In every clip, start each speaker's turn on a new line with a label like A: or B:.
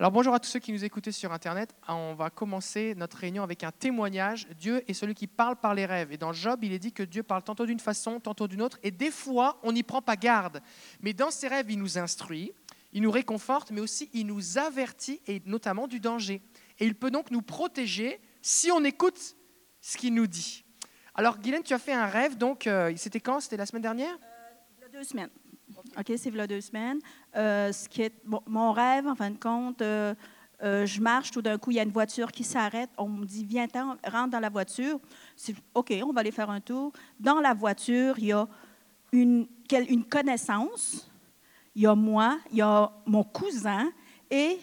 A: Alors bonjour à tous ceux qui nous écoutaient sur Internet. On va commencer notre réunion avec un témoignage. Dieu est celui qui parle par les rêves. Et dans Job, il est dit que Dieu parle tantôt d'une façon, tantôt d'une autre. Et des fois, on n'y prend pas garde. Mais dans ses rêves, il nous instruit, il nous réconforte, mais aussi il nous avertit, et notamment du danger. Et il peut donc nous protéger si on écoute ce qu'il nous dit. Alors Guylaine, tu as fait un rêve, donc euh, c'était quand? C'était la semaine dernière?
B: A deux semaines. OK, c'est a deux semaines. Euh, ce qui est, mon rêve, en fin de compte, euh, euh, je marche, tout d'un coup, il y a une voiture qui s'arrête. On me dit, viens, rentre dans la voiture. OK, on va aller faire un tour. Dans la voiture, il y a une, connaissance. Il y a moi, il y a mon cousin et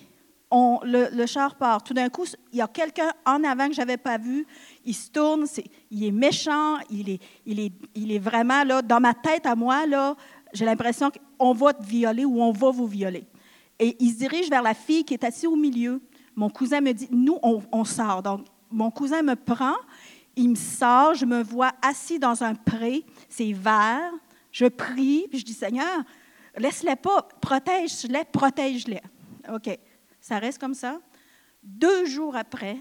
B: le, le, char part. Tout d'un coup, il y a quelqu'un en avant que je n'avais pas vu. Il se tourne, il est méchant, il est, il, est, il est vraiment là, dans ma tête à moi, là, j'ai l'impression qu'on va te violer ou on va vous violer. Et il se dirige vers la fille qui est assise au milieu. Mon cousin me dit, nous, on, sort. Donc, mon cousin me prend, il me sort, je me vois assis dans un pré, c'est vert, je prie, puis je dis, Seigneur, laisse-les pas, protège-les, protège-les. OK, ça reste comme ça. Deux jours après,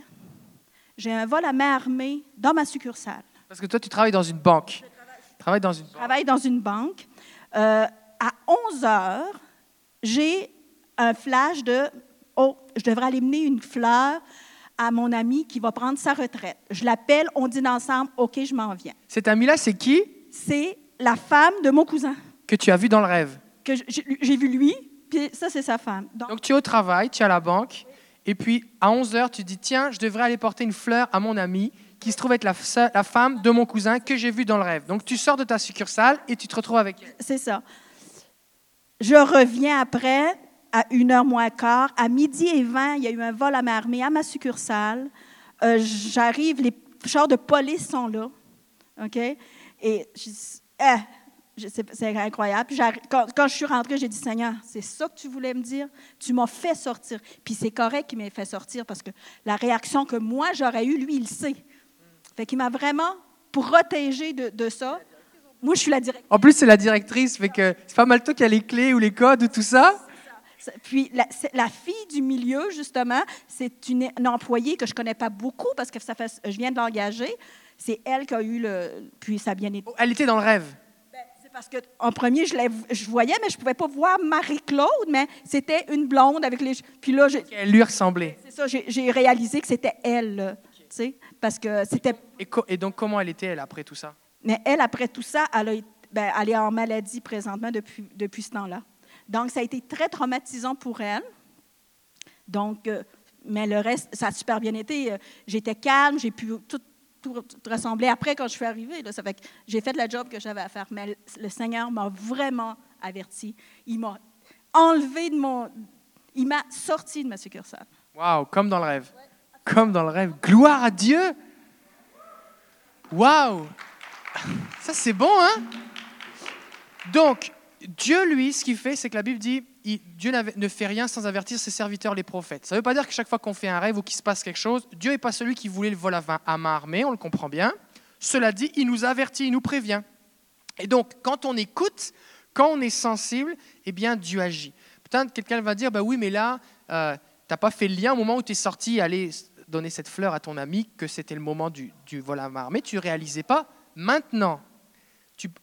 B: j'ai un vol à main armée dans ma succursale.
A: Parce que toi, tu travailles dans une banque.
B: Je travaille, dans une banque. Je travaille dans une banque. Euh, à 11 heures, j'ai un flash de Oh, je devrais aller mener une fleur à mon ami qui va prendre sa retraite. Je l'appelle, on dit ensemble OK, je m'en viens.
A: Cet ami-là, c'est qui?
B: C'est la femme de mon cousin.
A: Que tu as vu dans le rêve
B: Que j'ai vu lui, puis ça, c'est sa femme.
A: Donc, tu es au travail, tu es à la banque, et puis à 11 heures, tu dis Tiens, je devrais aller porter une fleur à mon ami qui se trouve être la, femme de mon cousin que j'ai vu dans le rêve. Donc tu sors de ta succursale et tu te retrouves avec elle.
B: C'est ça. Je reviens après à une heure moins quart. À midi et 20, il y a eu un vol à ma armée à ma succursale. Euh, j'arrive, les chars de police sont là. OK? Et eh, c'est incroyable. Quand, quand, je suis rentrée, j'ai dit Seigneur, c'est ça que tu voulais me dire? Tu m'as fait sortir. Puis c'est correct qu'il m'ait fait sortir parce que la réaction que moi j'aurais eue, lui, il sait. Fait qu'il m'a vraiment protégé de, de, ça. Moi, je suis la directrice.
A: En plus, c'est la directrice, fait que c'est pas mal toi qui as les clés ou les codes ou tout ça.
B: Puis la, la, fille du milieu, justement, c'est une, employée que je connais pas beaucoup parce que ça fait, je viens de l'engager. C'est elle qui a eu le. Puis ça a bien été.
A: Elle était dans le rêve.
B: Ben, c'est parce qu'en premier, je, je voyais, mais je pouvais pas voir Marie-Claude, mais c'était une blonde avec les. Puis là,
A: elle lui ressemblait.
B: C'est ça, j'ai réalisé que c'était elle. Tu sais, parce que c'était.
A: Et, donc, comment elle était, elle, après tout ça?
B: Mais elle, après tout ça, elle, ben, elle est en maladie présentement depuis, depuis ce temps-là. Donc, ça a été très traumatisant pour elle. Donc, euh, mais le reste, ça a super bien été. Euh, j'étais calme, j'ai pu tout, tout, ressembler après quand je suis arrivée. Là, ça fait que j'ai fait le job que j'avais à faire. Mais le Seigneur m'a vraiment averti. Il m'a enlevé de mon. Il m'a sorti de ma succursale.
A: Waouh, comme dans le rêve. Comme dans le rêve. Gloire à Dieu! Waouh Ça, c'est bon, hein? Donc, Dieu, lui, ce qu'il fait, c'est que la Bible dit Dieu ne fait rien sans avertir ses serviteurs, les prophètes. Ça ne veut pas dire que chaque fois qu'on fait un rêve ou qu'il se passe quelque chose, Dieu n'est pas celui qui voulait le vol à main armée, on le comprend bien. Cela dit, il nous avertit, il nous prévient. Et donc, quand on écoute, quand on est sensible, eh bien, Dieu agit. Peut-être quelqu'un va dire bah oui, mais là, euh, tu n'as pas fait le lien au moment où tu es sorti aller donner cette fleur à ton ami que c'était le moment du, vol à armée. Tu ne réalisais pas. Maintenant,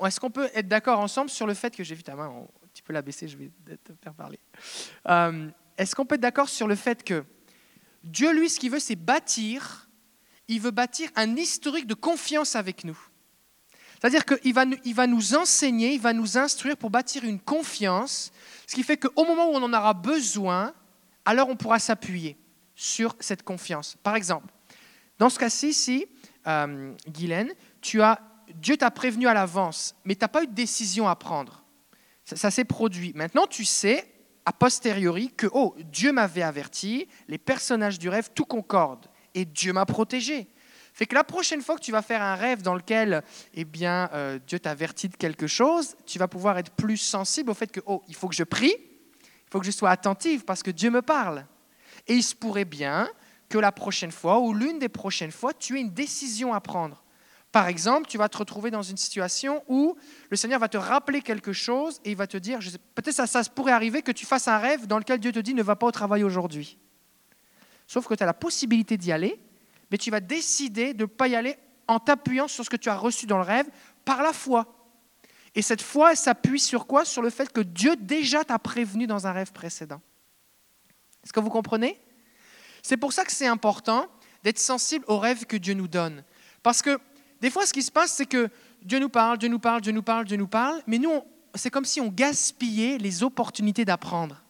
A: est-ce qu'on peut être d'accord ensemble sur le fait que j'ai vu ta main, tu peux la baisser, je vais te faire parler. Euh, est-ce qu'on peut être d'accord sur le fait que Dieu, lui, ce qu'il veut, c'est bâtir, il veut bâtir un historique de confiance avec nous. C'est-à-dire qu'il va, il va nous enseigner, il va nous instruire pour bâtir une confiance, ce qui fait qu'au moment où on en aura besoin, alors on pourra s'appuyer sur cette confiance. Par exemple, dans ce cas-ci, ici, euh, Guylaine, tu as, Dieu t'a prévenu à l'avance, mais tu n'as pas eu de décision à prendre. Ça, s'est produit. Maintenant, tu sais, a posteriori, que oh, Dieu m'avait averti, les personnages du rêve, tout concorde, et Dieu m'a protégé. Fait que la prochaine fois que tu vas faire un rêve dans lequel eh bien, euh, Dieu t'avertit de quelque chose, tu vas pouvoir être plus sensible au fait que oh, il faut que je prie, il faut que je sois attentive parce que Dieu me parle. Et il se pourrait bien que la prochaine fois ou l'une des prochaines fois, tu aies une décision à prendre. Par exemple, tu vas te retrouver dans une situation où le Seigneur va te rappeler quelque chose et il va te dire, peut-être ça, ça pourrait arriver que tu fasses un rêve dans lequel Dieu te dit ne va pas au travail aujourd'hui. Sauf que tu as la possibilité d'y aller, mais tu vas décider de ne pas y aller en t'appuyant sur ce que tu as reçu dans le rêve par la foi. Et cette foi, s'appuie sur quoi? Sur le fait que Dieu déjà t'a prévenu dans un rêve précédent. Est-ce que vous comprenez? C'est pour ça que c'est important d'être sensible aux rêves que Dieu nous donne. Parce que des fois, ce qui se passe, c'est que Dieu nous parle, Dieu nous parle, Dieu nous parle, Dieu nous parle, mais nous, c'est comme si on gaspillait les opportunités d'apprendre.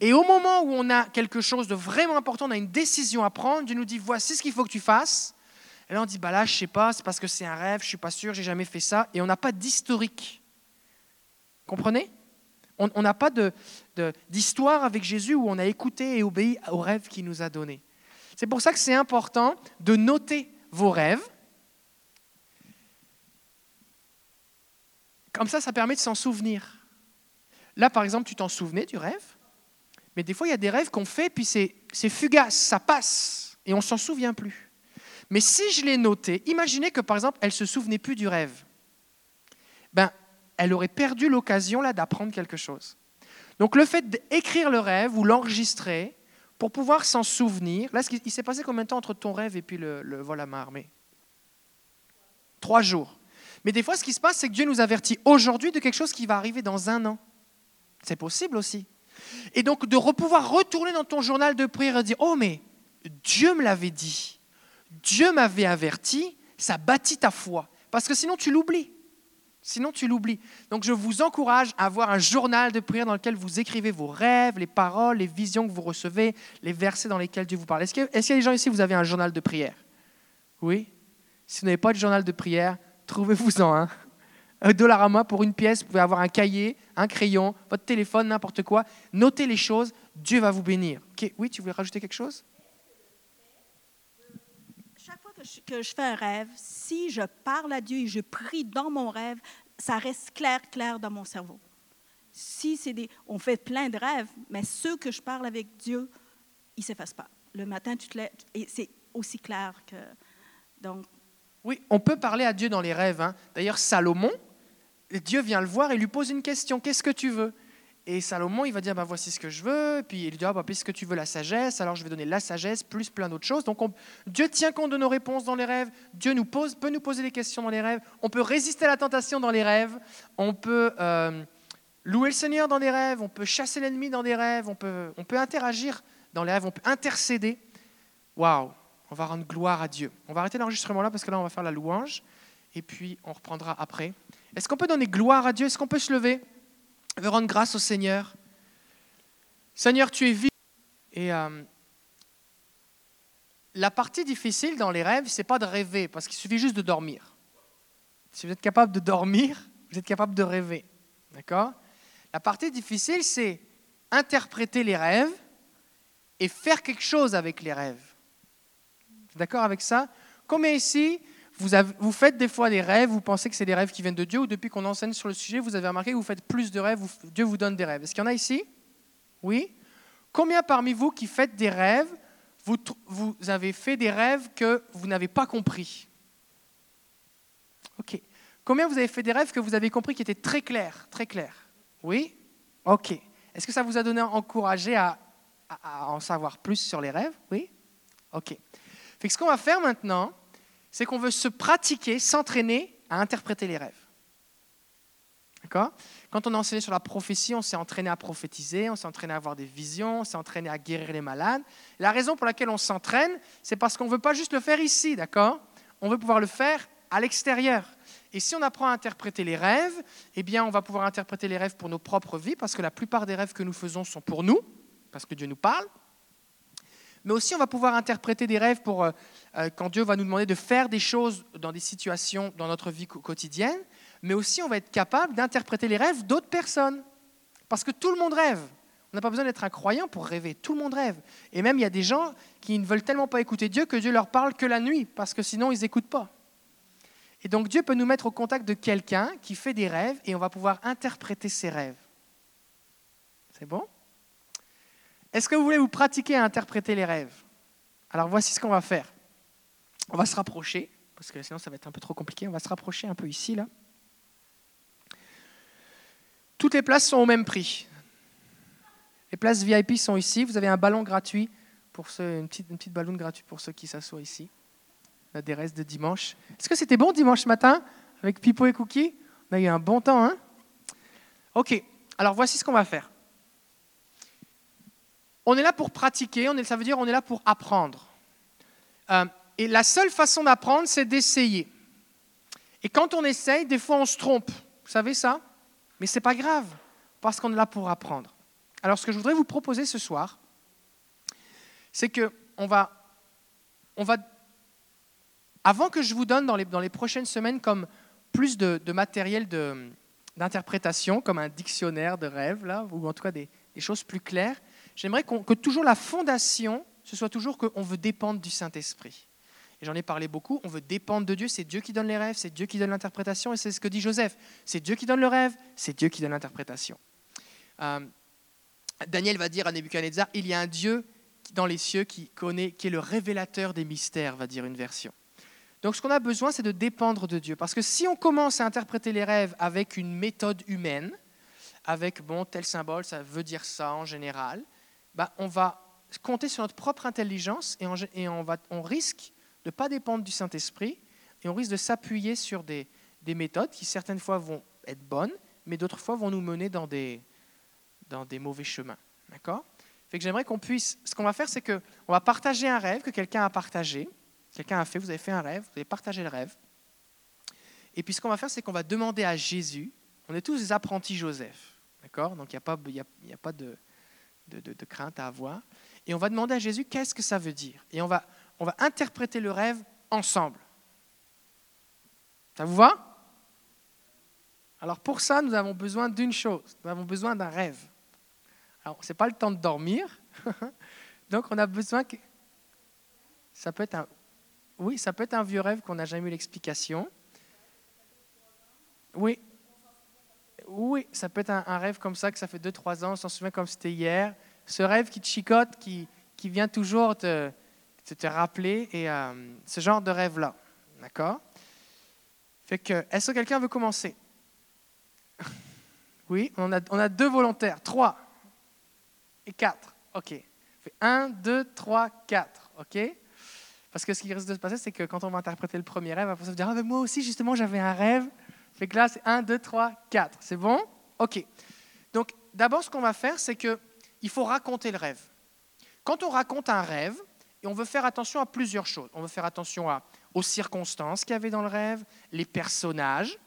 A: Et au moment où on a quelque chose de vraiment important, on a une décision à prendre, Dieu nous dit, voici ce qu'il faut que tu fasses. Et là, on dit, bah là, je sais pas, c'est parce que c'est un rêve, je suis pas sûr, j'ai jamais fait ça, et on n'a pas d'historique. Comprenez? On n'a pas d'histoire avec Jésus où on a écouté et obéi au rêve qu'il nous a donné. C'est pour ça que c'est important de noter vos rêves Comme ça, ça permet de s'en souvenir. Là, par exemple, tu t'en souvenais du rêve, mais des fois, il y a des rêves qu'on fait, puis c'est fugace, ça passe, et on s'en souvient plus. Mais si je l'ai noté, imaginez que, par exemple, elle ne se souvenait plus du rêve. Ben, elle aurait perdu l'occasion là d'apprendre quelque chose. Donc le fait d'écrire le rêve ou l'enregistrer pour pouvoir s'en souvenir, là, il s'est passé combien de temps entre ton rêve et puis le, vol à main armée Trois jours. Mais des fois, ce qui se passe, c'est que Dieu nous avertit aujourd'hui de quelque chose qui va arriver dans un an. C'est possible aussi. Et donc de pouvoir retourner dans ton journal de prière et dire, oh mais Dieu me l'avait dit, Dieu m'avait averti, ça bâtit ta foi. Parce que sinon tu l'oublies. Sinon tu l'oublies. Donc je vous encourage à avoir un journal de prière dans lequel vous écrivez vos rêves, les paroles, les visions que vous recevez, les versets dans lesquels Dieu vous parle. Est-ce qu'il y a des gens ici, vous avez un journal de prière? Oui? Si vous n'avez pas de journal de prière, trouvez-vous-en un. Un dollar à moi pour une pièce, vous pouvez avoir un cahier, un crayon, votre téléphone, n'importe quoi. Notez les choses, Dieu va vous bénir. Oui, tu voulais rajouter quelque chose?
B: Que je, fais un rêve, si je parle à Dieu et je prie dans mon rêve, ça reste clair, clair dans mon cerveau. Si c'est des, on fait plein de rêves, mais ceux que je parle avec Dieu, ils ne s'effacent pas. Le matin, tu te lèves, et c'est aussi clair que. Donc,
A: oui, on peut parler à Dieu dans les rêves. Hein. D'ailleurs, Salomon, Dieu vient le voir et lui pose une question Qu'est-ce que tu veux? Et Salomon, il va dire bah, Voici ce que je veux. Puis il lui dit ah, bah, Puisque tu veux la sagesse, alors je vais donner la sagesse, plus plein d'autres choses. Donc Dieu tient compte de nos réponses dans les rêves. Dieu nous pose, peut nous poser des questions dans les rêves. On peut résister à la tentation dans les rêves. On peut euh, louer le Seigneur dans les rêves. On peut chasser l'ennemi dans des rêves. On peut, on peut interagir dans les rêves. On peut intercéder. Waouh on va rendre gloire à Dieu. On va arrêter l'enregistrement là parce que là, on va faire la louange et puis on reprendra après. Est-ce qu'on peut donner gloire à Dieu? Est-ce qu'on peut se lever? On veut rendre grâce au Seigneur. Seigneur, tu es vivant. Et euh, la partie difficile dans les rêves, c'est pas de rêver, parce qu'il suffit juste de dormir. Si vous êtes capable de dormir, vous êtes capable de rêver. D'accord? La partie difficile, c'est interpréter les rêves et faire quelque chose avec les rêves. D'accord avec ça? Combien ici, vous, faites des fois des rêves, vous pensez que c'est des rêves qui viennent de Dieu, ou depuis qu'on enseigne sur le sujet, vous avez remarqué que vous faites plus de rêves, Dieu vous donne des rêves. Est-ce qu'il y en a ici? Oui? Combien parmi vous qui faites des rêves, vous, avez fait des rêves que vous n'avez pas compris? Ok. Combien vous avez fait des rêves que vous avez compris qui étaient très clairs Très clairs? Oui? Ok. Est-ce que ça vous a donné encouragé à, à en savoir plus sur les rêves? Oui? Ok. Ce qu'on va faire maintenant, c'est qu'on veut se pratiquer, s'entraîner à interpréter les rêves. D'accord? Quand on a enseigné sur la prophétie, on s'est entraîné à prophétiser, on s'est entraîné à avoir des visions, on s'est entraîné à guérir les malades. La raison pour laquelle on s'entraîne, c'est parce qu'on ne veut pas juste le faire ici, d'accord? On veut pouvoir le faire à l'extérieur. Et si on apprend à interpréter les rêves, eh bien, on va pouvoir interpréter les rêves pour nos propres vies, parce que la plupart des rêves que nous faisons sont pour nous, parce que Dieu nous parle mais aussi on va pouvoir interpréter des rêves pour euh, euh, quand Dieu va nous demander de faire des choses dans des situations dans notre vie quotidienne, mais aussi on va être capable d'interpréter les rêves d'autres personnes. Parce que tout le monde rêve. On n'a pas besoin d'être un croyant pour rêver. Tout le monde rêve. Et même il y a des gens qui ne veulent tellement pas écouter Dieu que Dieu leur parle que la nuit, parce que sinon ils n'écoutent pas. Et donc Dieu peut nous mettre au contact de quelqu'un qui fait des rêves et on va pouvoir interpréter ses rêves. C'est bon? Est-ce que vous voulez vous pratiquer à interpréter les rêves? Alors voici ce qu'on va faire. On va se rapprocher. parce que sinon ça va être un peu trop compliqué. On va se rapprocher un peu ici, là. Toutes les places sont au même prix. Les places VIP sont ici. Vous avez un ballon gratuit, pour ceux, une, petite, gratuite pour ceux qui s'assoient ici. On a des restes de dimanche. Est-ce que c'était bon dimanche matin avec Pipo et Cookie? On a eu un bon temps, hein? Ok, alors voici ce qu'on va faire. On est là pour pratiquer, on est, ça veut dire on est là pour apprendre. Euh, et la seule façon d'apprendre, c'est d'essayer. Et quand on essaye, des fois on se trompe. Vous savez ça? Mais ce n'est pas grave, parce qu'on est là pour apprendre. Alors ce que je voudrais vous proposer ce soir, c'est que on va, on va, avant que je vous donne dans les, prochaines semaines comme plus de, matériel d'interprétation, comme un dictionnaire de rêves, là, ou en tout cas des choses plus claires, j'aimerais que toujours la fondation, ce soit toujours qu'on veut dépendre du Saint-Esprit. Et j'en ai parlé beaucoup, on veut dépendre de Dieu, c'est Dieu qui donne les rêves, c'est Dieu qui donne l'interprétation, et c'est ce que dit Joseph. C'est Dieu qui donne le rêve, c'est Dieu qui donne l'interprétation. Euh, Daniel va dire à Nebuchadnezzar, il y a un Dieu dans les cieux qui connaît, qui est le révélateur des mystères, va dire une version. Donc ce qu'on a besoin, c'est de dépendre de Dieu. Parce que si on commence à interpréter les rêves avec une méthode humaine, avec, bon, tel symbole, ça veut dire ça en général, bah, on va compter sur notre propre intelligence et, on, risque de ne pas dépendre du Saint-Esprit et on risque de s'appuyer sur des, méthodes qui certaines fois vont être bonnes, mais d'autres fois vont nous mener dans des, mauvais chemins. D'accord? Fait que j'aimerais qu'on puisse. Ce qu'on va faire, c'est qu'on va partager un rêve que quelqu'un a partagé. Quelqu'un a fait, vous avez fait un rêve, vous avez partagé le rêve. Et puis ce qu'on va faire, c'est qu'on va demander à Jésus. On est tous des apprentis Joseph. D'accord? Donc il n'y a pas de, de, crainte à avoir. Et on va demander à Jésus qu'est-ce que ça veut dire? Et on va, on va interpréter le rêve ensemble. Ça vous va? Alors pour ça, nous avons besoin d'une chose. Nous avons besoin d'un rêve. Alors, ce n'est pas le temps de dormir. Donc, on a besoin que... Ça peut être un... Oui, ça peut être un vieux rêve qu'on n'a jamais eu l'explication. Oui. Oui, ça peut être un, rêve comme ça, que ça fait 2-3 ans, on s'en souvient comme c'était hier. Ce rêve qui te chicote, qui, qui vient toujours te, te rappeler, et euh, ce genre de rêve-là. D'accord? Fait que, est-ce que quelqu'un veut commencer? Oui, on a, on a deux volontaires, trois et quatre. OK. Fait un, deux, trois, quatre. OK? Parce que ce qui risque de se passer, c'est que quand on va interpréter le premier rêve, on va se dire Ah, moi aussi, justement, j'avais un rêve. Fait que là, c'est un, deux, trois, quatre. C'est bon? OK. Donc, d'abord, ce qu'on va faire, c'est qu'il faut raconter le rêve. Quand on raconte un rêve, on veut faire attention à plusieurs choses. On veut faire attention aux circonstances qu'il y avait dans le rêve, les personnages.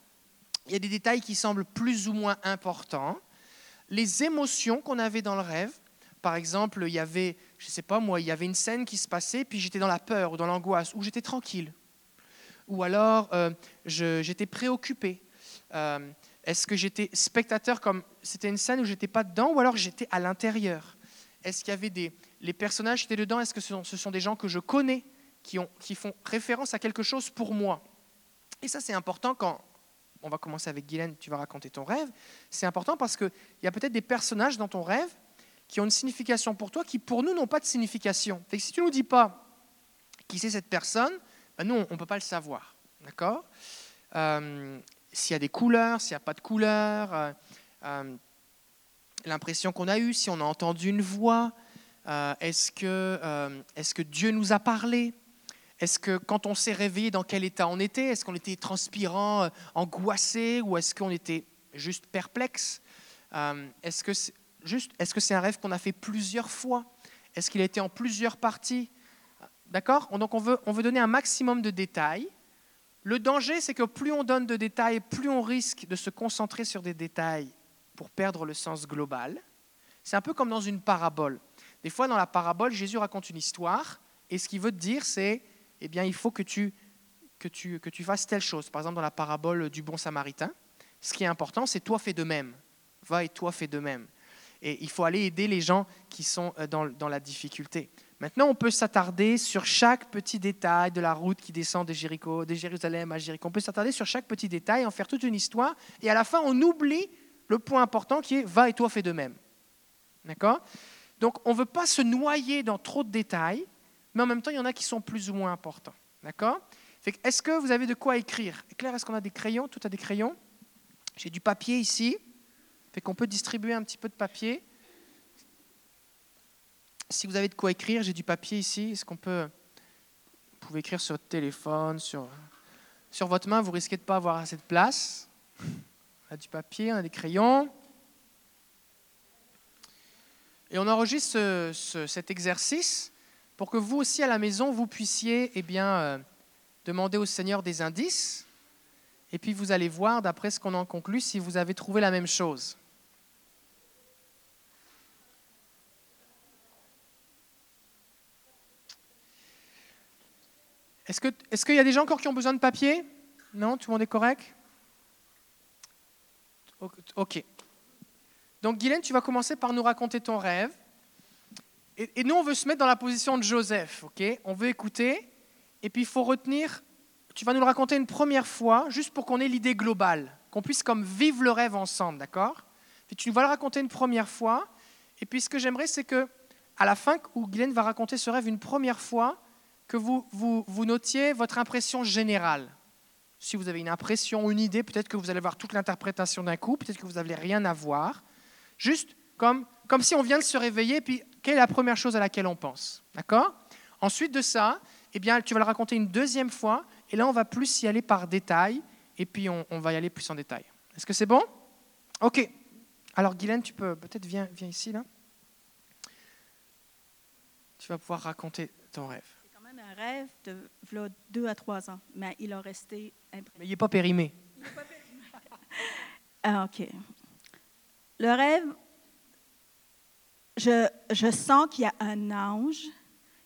A: Il y a des détails qui semblent plus ou moins importants. Les émotions qu'on avait dans le rêve. Par exemple, il y avait, je ne sais pas moi, il y avait une scène qui se passait, puis j'étais dans la peur ou dans l'angoisse, ou j'étais tranquille. Ou alors, euh, j'étais préoccupé. Euh, est-ce que j'étais spectateur comme c'était une scène où j'étais pas dedans, ou alors j'étais à l'intérieur? Est-ce qu'il y avait des, les personnages qui étaient dedans, est-ce que ce sont, des gens que je connais, qui, ont, qui font référence à quelque chose pour moi? Et ça, c'est important quand, on va commencer avec Guylaine, tu vas raconter ton rêve, c'est important parce qu'il y a peut-être des personnages dans ton rêve qui ont une signification pour toi qui, pour nous, n'ont pas de signification. si tu ne nous dis pas qui c'est cette personne, nous, on ne peut pas le savoir. D'accord? Euh, S'il y a des couleurs, s'il n'y a pas de couleurs, euh, euh, l'impression qu'on a eue, si on a entendu une voix, est-ce que, est que Dieu nous a parlé? Est-ce que quand on s'est réveillé, dans quel état on était? Est-ce qu'on était transpirant, angoissé ou est-ce qu'on était juste perplexe? Est-ce que c'est est-ce que c'est un rêve qu'on a fait plusieurs fois? Est-ce qu'il a été en plusieurs parties? D'accord? Donc on veut, on veut donner un maximum de détails. Le danger, c'est que plus on donne de détails, plus on risque de se concentrer sur des détails pour perdre le sens global. C'est un peu comme dans une parabole. Des fois, dans la parabole, Jésus raconte une histoire, et ce qu'il veut te dire, c'est, eh bien, il faut que tu, que, tu, que tu fasses telle chose. Par exemple, dans la parabole du bon samaritain, ce qui est important, c'est toi fais de même. Va et toi fais de même. Et il faut aller aider les gens qui sont euh, dans, dans la difficulté. Maintenant, on peut s'attarder sur chaque petit détail de la route qui descend de, Jéricho, de Jérusalem à Jéricho. On peut s'attarder sur chaque petit détail, en faire toute une histoire, et à la fin, on oublie le point important qui est va et toi fais de même. D'accord? Donc on ne veut pas se noyer dans trop de détails, mais en même temps, il y en a qui sont plus ou moins importants. D'accord? Est-ce que vous avez de quoi écrire? Claire, est-ce qu'on a des crayons? Tout a des crayons? J'ai du papier ici. Fait qu'on peut distribuer un petit peu de papier. Si vous avez de quoi écrire, j'ai du papier ici. Est-ce qu'on peut. Vous pouvez écrire sur votre téléphone, sur, votre main, vous risquez de ne pas avoir assez de place. On a du papier, on a des crayons. Et on enregistre cet exercice pour que vous aussi à la maison, vous puissiez eh bien, euh, demander au Seigneur des indices. Et puis vous allez voir, d'après ce qu'on en conclut, si vous avez trouvé la même chose. Est-ce qu'il est y a des gens encore qui ont besoin de papier? Non? Tout le monde est correct? Ok. Donc, Guylaine, tu vas commencer par nous raconter ton rêve. Et, nous, on veut se mettre dans la position de Joseph, ok? On veut écouter. Et puis, il faut retenir, tu vas nous le raconter une première fois, juste pour qu'on ait l'idée globale, qu'on puisse comme vivre le rêve ensemble, d'accord? Puis tu vas le raconter une première fois. Et puis, ce que j'aimerais, c'est que, à la fin, où Guylaine va raconter ce rêve une première fois, que vous, notiez votre impression générale. Si vous avez une impression, une idée, peut-être que vous allez avoir toute l'interprétation d'un coup, peut-être que vous n'avez rien à voir. Juste comme, si on vient de se réveiller, puis quelle est la première chose à laquelle on pense D'accord? Ensuite de ça, eh bien, tu vas le raconter une deuxième fois, et là, on va plus y aller par détail, et puis on, on va y aller plus en détail. Est-ce que c'est bon? Ok. Alors, Guylaine, tu peux peut-être viens, viens ici, là. Tu vas pouvoir raconter ton rêve.
B: Un rêve de deux à trois ans, mais il a resté
A: imprimé. Mais il n'est pas périmé.
B: Il n'est pas périmé. ah, OK. Le rêve, je, je sens qu'il y a un ange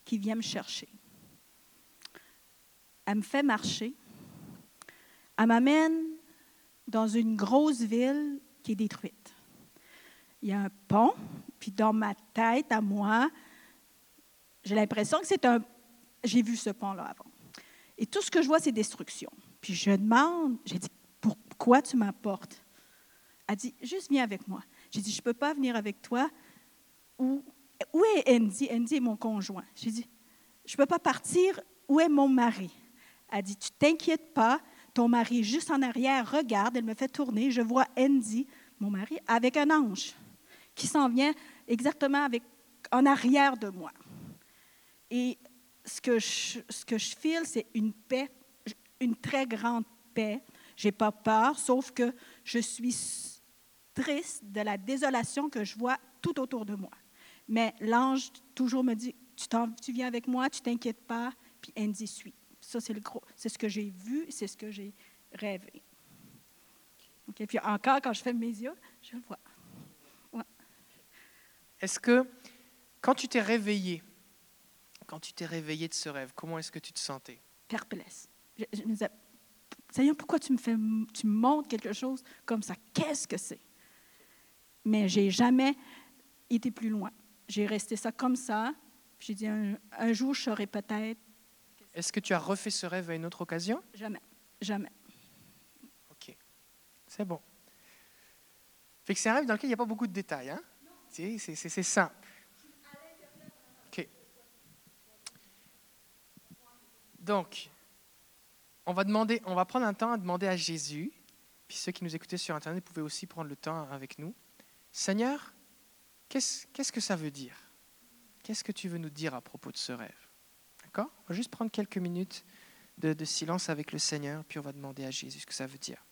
B: qui vient me chercher. Elle me fait marcher. Elle m'amène dans une grosse ville qui est détruite. Il y a un pont, puis dans ma tête, à moi, j'ai l'impression que c'est un... J'ai vu ce pont-là avant. Et tout ce que je vois, c'est destruction. Puis je demande, j'ai dit, pourquoi tu m'apportes? Elle dit, juste viens avec moi. J'ai dit, je ne peux pas venir avec toi. Où, où est Andy? Andy est mon conjoint. J'ai dit, je ne peux pas partir. Où est mon mari? Elle dit, tu t'inquiètes pas. Ton mari est juste en arrière. Regarde, elle me fait tourner. Je vois Andy, mon mari, avec un ange qui s'en vient exactement avec, en arrière de moi. Et ce que je, ce file, c'est une paix, une très grande paix. Je n'ai pas peur, sauf que je suis triste de la désolation que je vois tout autour de moi. Mais l'ange toujours me dit, tu, viens avec moi, tu t'inquiètes pas, puis Andy suit. Ça, c'est le gros, c'est ce que j'ai vu, c'est ce que j'ai rêvé. Ok, Puis encore, quand je fais mes yeux, je le vois.
A: Est-ce que, quand tu t'es réveillé, quand tu t'es réveillé de ce rêve, comment est-ce que tu te sentais?
B: Perplexe. Je, je me disais, Seigneur, pourquoi tu me, fais, tu me montres quelque chose comme ça? Qu'est-ce que c'est? mais j'ai jamais été plus loin. J'ai resté ça comme ça. J'ai dit un, jour, je serai peut-être.
A: Est-ce que tu as refait ce rêve à une autre occasion?
B: Jamais, jamais.
A: Ok, c'est bon. Fait que c'est un rêve dans lequel il n'y a pas beaucoup de détails, hein? C'est simple. Donc, on va demander, on va prendre un temps à demander à Jésus. Puis ceux qui nous écoutaient sur Internet pouvaient aussi prendre le temps avec nous. Seigneur, qu'est-ce que ça veut dire? Qu'est-ce que tu veux nous dire à propos de ce rêve? D'accord? On va juste prendre quelques minutes de, de silence avec le Seigneur, puis on va demander à Jésus ce que ça veut dire.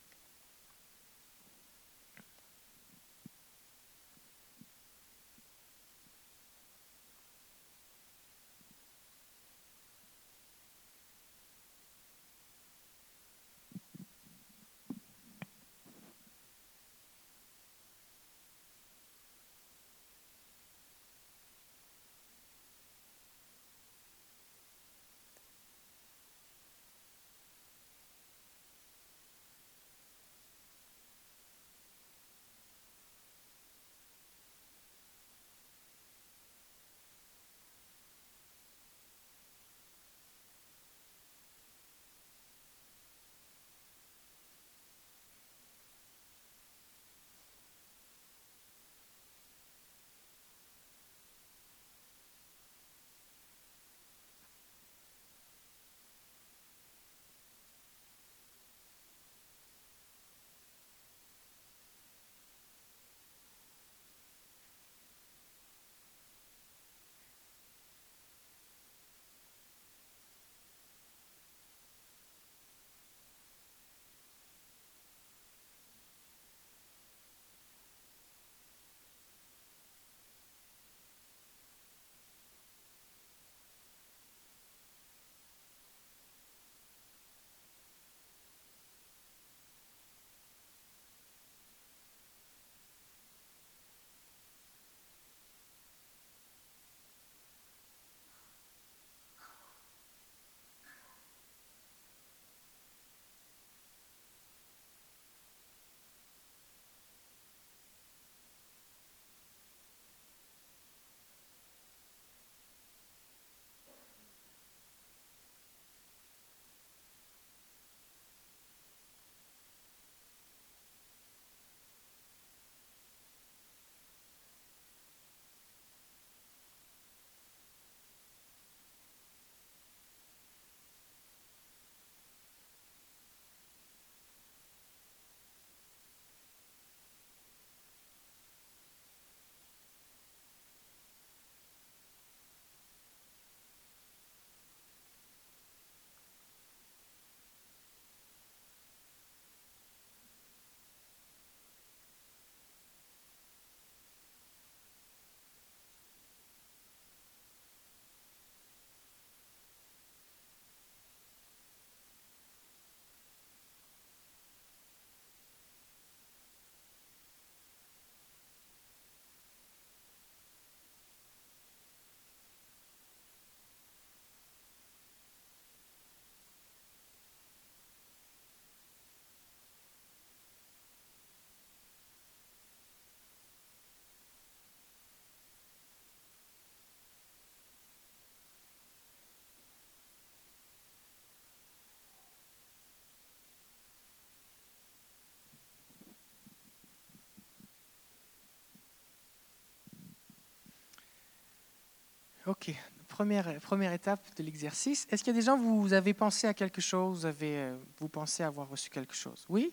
A: OK. Première, première étape de l'exercice. Est-ce qu'il y a des gens, vous avez pensé à quelque chose, vous, avez, euh, vous pensez avoir reçu quelque chose? Oui?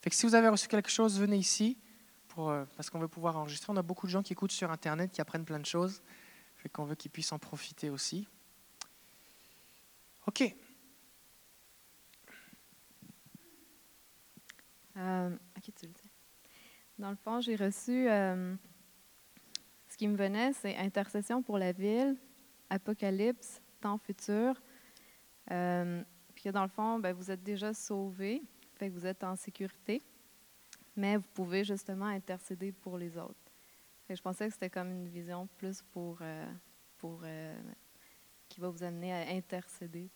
A: Fait que si vous avez reçu quelque chose, venez ici pour, euh, parce qu'on veut pouvoir enregistrer. On a beaucoup de gens qui écoutent sur Internet, qui apprennent plein de choses. Fait qu'on veut qu'ils puissent en profiter aussi. OK.
C: Euh. Dans le fond, j'ai reçu. Ce qui me venait, c'est intercession pour la ville, apocalypse, temps futur. Euh, puis que dans le fond, ben, vous êtes déjà sauvés, fait que vous êtes en sécurité, mais vous pouvez justement intercéder pour les autres. Fait que je pensais que c'était comme une vision plus pour, euh, pour euh, qui va vous amener à intercéder.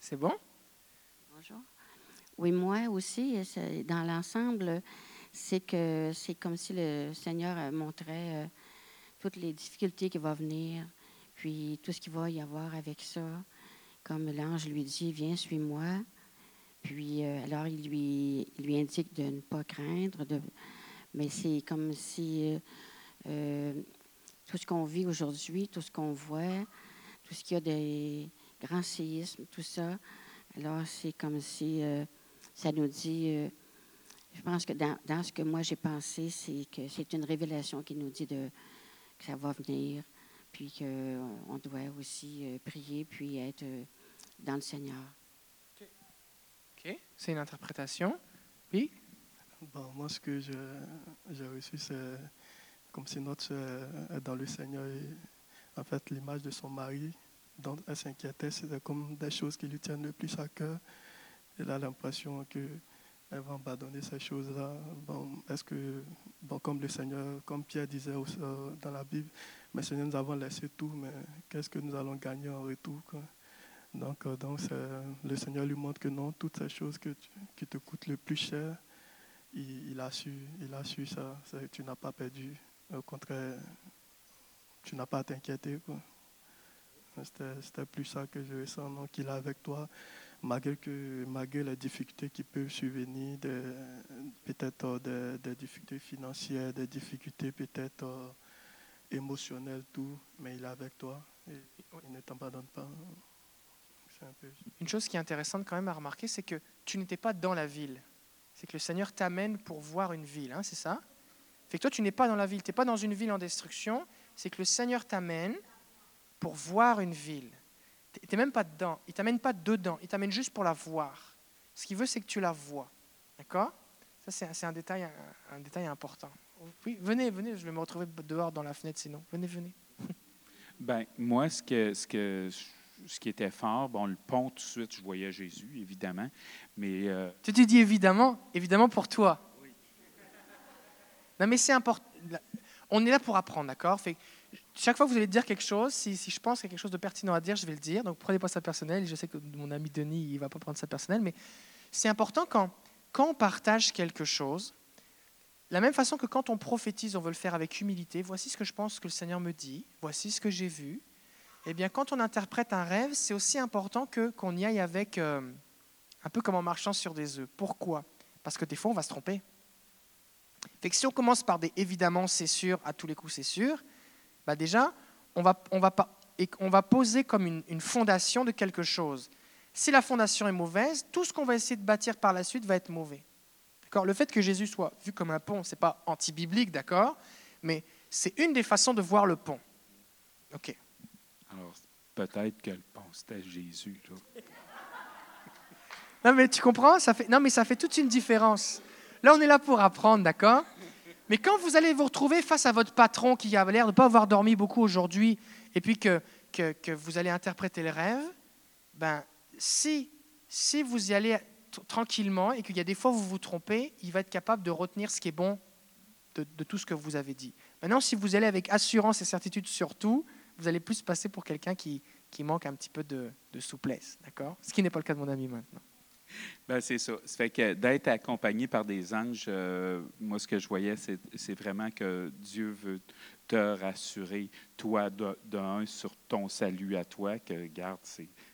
A: C'est bon?
D: Bonjour. Oui, moi aussi, dans l'ensemble, c'est que c'est comme si le Seigneur euh, montrait euh, toutes les difficultés qui vont venir, puis tout ce qu'il va y avoir avec ça. Comme l'ange lui dit, viens, suis-moi. Puis euh, alors il lui, il lui indique de ne pas craindre, de, mais c'est comme si tout ce qu'on vit aujourd'hui, tout ce qu'on voit, tout ce qu'il y a des grands séismes, tout ça, alors, c'est comme si ça nous dit, je pense que dans, dans ce que moi j'ai pensé, c'est que c'est une révélation qui nous dit de, que ça va venir, puis qu'on on doit aussi euh, prier, puis être euh, dans le Seigneur.
A: OK. C'est une interprétation. Oui?
E: Bon, moi, ce que j'ai reçu, c'est comme si notre est dans le Seigneur. Et, en fait, l'image de son mari, dont elle s'inquiétait, c'était comme des choses qui lui tiennent le plus à cœur. Elle a l'impression qu'elle va abandonner ces choses-là. Bon, est-ce que, bon, comme le Seigneur, comme Pierre disait euh, dans la Bible, mais Seigneur, nous avons laissé tout, mais qu'est-ce que nous allons gagner en retour? Donc, euh, donc le Seigneur lui montre que non, toutes ces choses que tu- qui te coûtent le plus cher, il, a su, il a su ça. Tu n'as pas perdu. Au contraire, tu n'as pas à t'inquiéter. c'était plus ça que je ressens, non, qu'il est avec toi, malgré, que, malgré les difficultés qui peuvent survenir, peut-être euh, des, des difficultés financières, des difficultés peut-être euh, émotionnelles, tout, mais il est avec toi et il ne pas. Un peu ça.
A: Une chose qui est intéressante quand même à remarquer, c'est que tu n'étais pas dans la ville. C'est que le Seigneur t'amène pour voir une ville, hein, c'est ça? Fait que toi, tu n'es pas dans la ville, tu n'es pas dans une ville en destruction, c'est que le Seigneur t'amène pour voir une ville. Tu n'es même pas dedans, il t'amène pas dedans, il t'amène juste pour la voir. Ce qu'il veut, c'est que tu la vois. D'accord? Ça, c'est un- détail, un, un détail important. Oui, venez, venez, je vais me retrouver dehors dans la fenêtre sinon. Venez, venez.
F: Ben, moi, ce, que, ce, que, ce qui était fort, bon, le pont, tout de suite, je voyais Jésus, évidemment, mais euh,
A: Tu te dis évidemment, évidemment pour toi. Non, mais c'est important. On est là pour apprendre, d'accord? Fait Chaque fois que vous allez dire quelque chose, si, je pense qu'il y a quelque chose de pertinent à dire, je vais le dire. Donc prenez pas ça personnel. Je sais que mon ami Denis, il va pas prendre ça personnel, mais c'est important quand, quand on partage quelque chose, la même façon que quand on prophétise, on veut le faire avec humilité. Voici ce que je pense que le Seigneur me dit. Voici ce que j'ai vu. Eh bien, quand on interprète un rêve, c'est aussi important que qu'on y aille avec euh, un peu comme en marchant sur des œufs. Pourquoi? Parce que des fois, on va se tromper. Fait que si on commence par des évidemment, c'est sûr, à tous les coups, c'est sûr, bah déjà, on va, on va, pas, et on va poser comme une, une fondation de quelque chose. Si la fondation est mauvaise, tout ce qu'on va essayer de bâtir par la suite va être mauvais. Le fait que Jésus soit vu comme un pont, ce n'est pas anti-biblique, d'accord? Mais c'est une des façons de voir le pont. OK.
F: alors peut-être que le pont, c'était Jésus. là.
A: Non, mais tu comprends? Ça fait... Non, mais ça fait toute une différence. Là, on est là pour apprendre, d'accord? Mais quand vous allez vous retrouver face à votre patron qui a l'air de ne pas avoir dormi beaucoup aujourd'hui, et puis que, que, vous allez interpréter le rêve, ben, si, si vous y allez tranquillement et qu'il y a des fois où vous vous trompez, il va être capable de retenir ce qui est bon de, de tout ce que vous avez dit. Maintenant, si vous allez avec assurance et certitude sur tout, vous allez plus passer pour quelqu'un qui, qui manque un petit peu de, de souplesse, d'accord? Ce qui n'est pas le cas de mon ami maintenant.
F: Ben, c'est ça. Ça fait que d'être accompagné par des anges, euh, moi, ce que je voyais, c'est vraiment que Dieu veut te rassurer, toi, d'un, sur ton salut à toi, que, garde,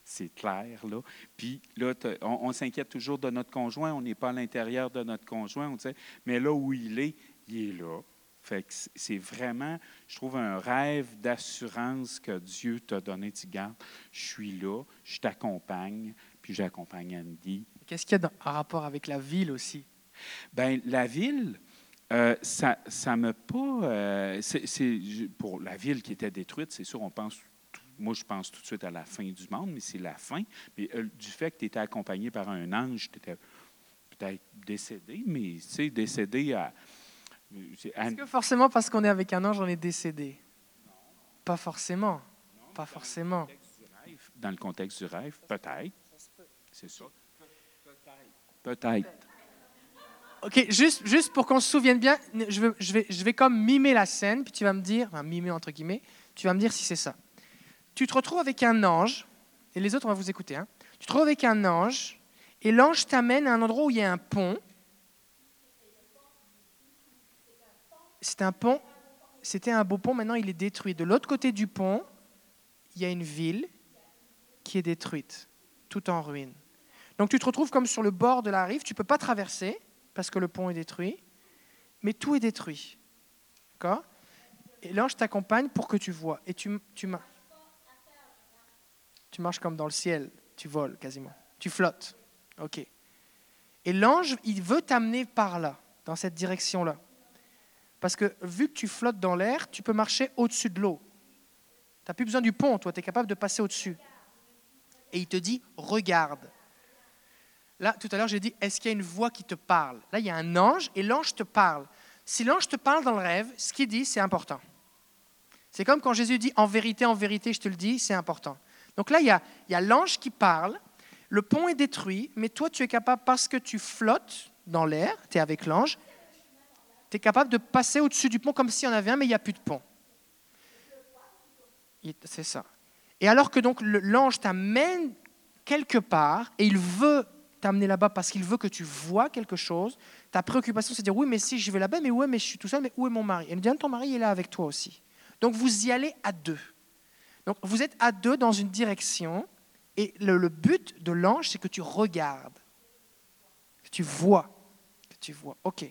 F: c'est clair, là. Puis là, on, s'inquiète toujours de notre conjoint, on n'est pas à l'intérieur de notre conjoint, on sait, mais là où il est, il est là. Fait que c'est- c'est vraiment, je trouve, un rêve d'assurance que Dieu t'a donné. Tu gardes, je suis là, je t'accompagne, puis j'accompagne Andy.
A: Qu'est-ce qu'il y a en rapport avec la ville aussi?
F: Ben la ville, euh, ça ça me pas. euh, c'est- pour la ville qui était détruite, c'est sûr, on pense. tout- Moi, je pense tout de suite à la fin du monde, mais c'est la fin. Mais euh, du fait que tu étais accompagné par un ange, tu étais peut-être décédé, mais tu sais, décédé à-
A: Est-ce que forcément parce qu'on est avec un ange, on est décédé? Pas forcément. Pas forcément.
F: dans le contexte du rêve, peut-être. C'est ça. Peut-être.
A: OK, juste, juste pour qu'on se souvienne bien, je vais, je, vais, je vais comme mimer la scène, puis tu vas me dire, enfin, mimer entre guillemets, tu vas me dire si c'est ça. Tu te retrouves avec un ange, et les autres, on va vous écouter. hein. Tu te retrouves avec un ange, et l'ange t'amène à un endroit où il y a un pont. C'est un pont, c'était un beau pont, maintenant il est détruit. De l'autre côté du pont, il y a une ville qui est détruite, tout en ruine. Donc tu te retrouves comme sur le bord de la rive, tu ne peux pas traverser parce que le pont est détruit, mais tout est détruit. D'accord? Et l'ange t'accompagne pour que tu vois. Et tu, tu, ma- tu marches comme dans le ciel, tu voles quasiment. Tu flottes. OK. Et l'ange, il veut t'amener par là, dans cette direction-là. Parce que vu que tu flottes dans l'air, tu peux marcher au-dessus de l'eau. Tu n'as plus besoin du pont, toi, tu es capable de passer au-dessus. Et il te dit, regarde. Là, tout à l'heure, j'ai dit, est-ce qu'il y a une voix qui te parle? Là, il y a un ange et l'ange te parle. Si l'ange te parle dans le rêve, ce qu'il dit, c'est important. C'est comme quand Jésus dit, en vérité, en vérité, je te le dis, c'est important. Donc là, il y a, l'ange qui parle, le pont est détruit, mais toi, tu es capable, parce que tu flottes dans l'air, tu es avec l'ange, tu es capable de passer au-dessus du pont comme s'il y en avait un, mais il n'y a plus de pont. C'est ça. Et alors que donc l'ange t'amène quelque part et il veut t'amener là-bas parce qu'il veut que tu vois quelque chose, ta préoccupation c'est de dire oui mais si je vais là-bas, mais ouais mais je suis tout seul, mais où est mon mari? Et il dit ton mari est là avec toi aussi. Donc vous y allez à deux. Donc vous êtes à deux dans une direction et le, le but de l'ange c'est que tu regardes, que tu vois, que tu vois. Ok.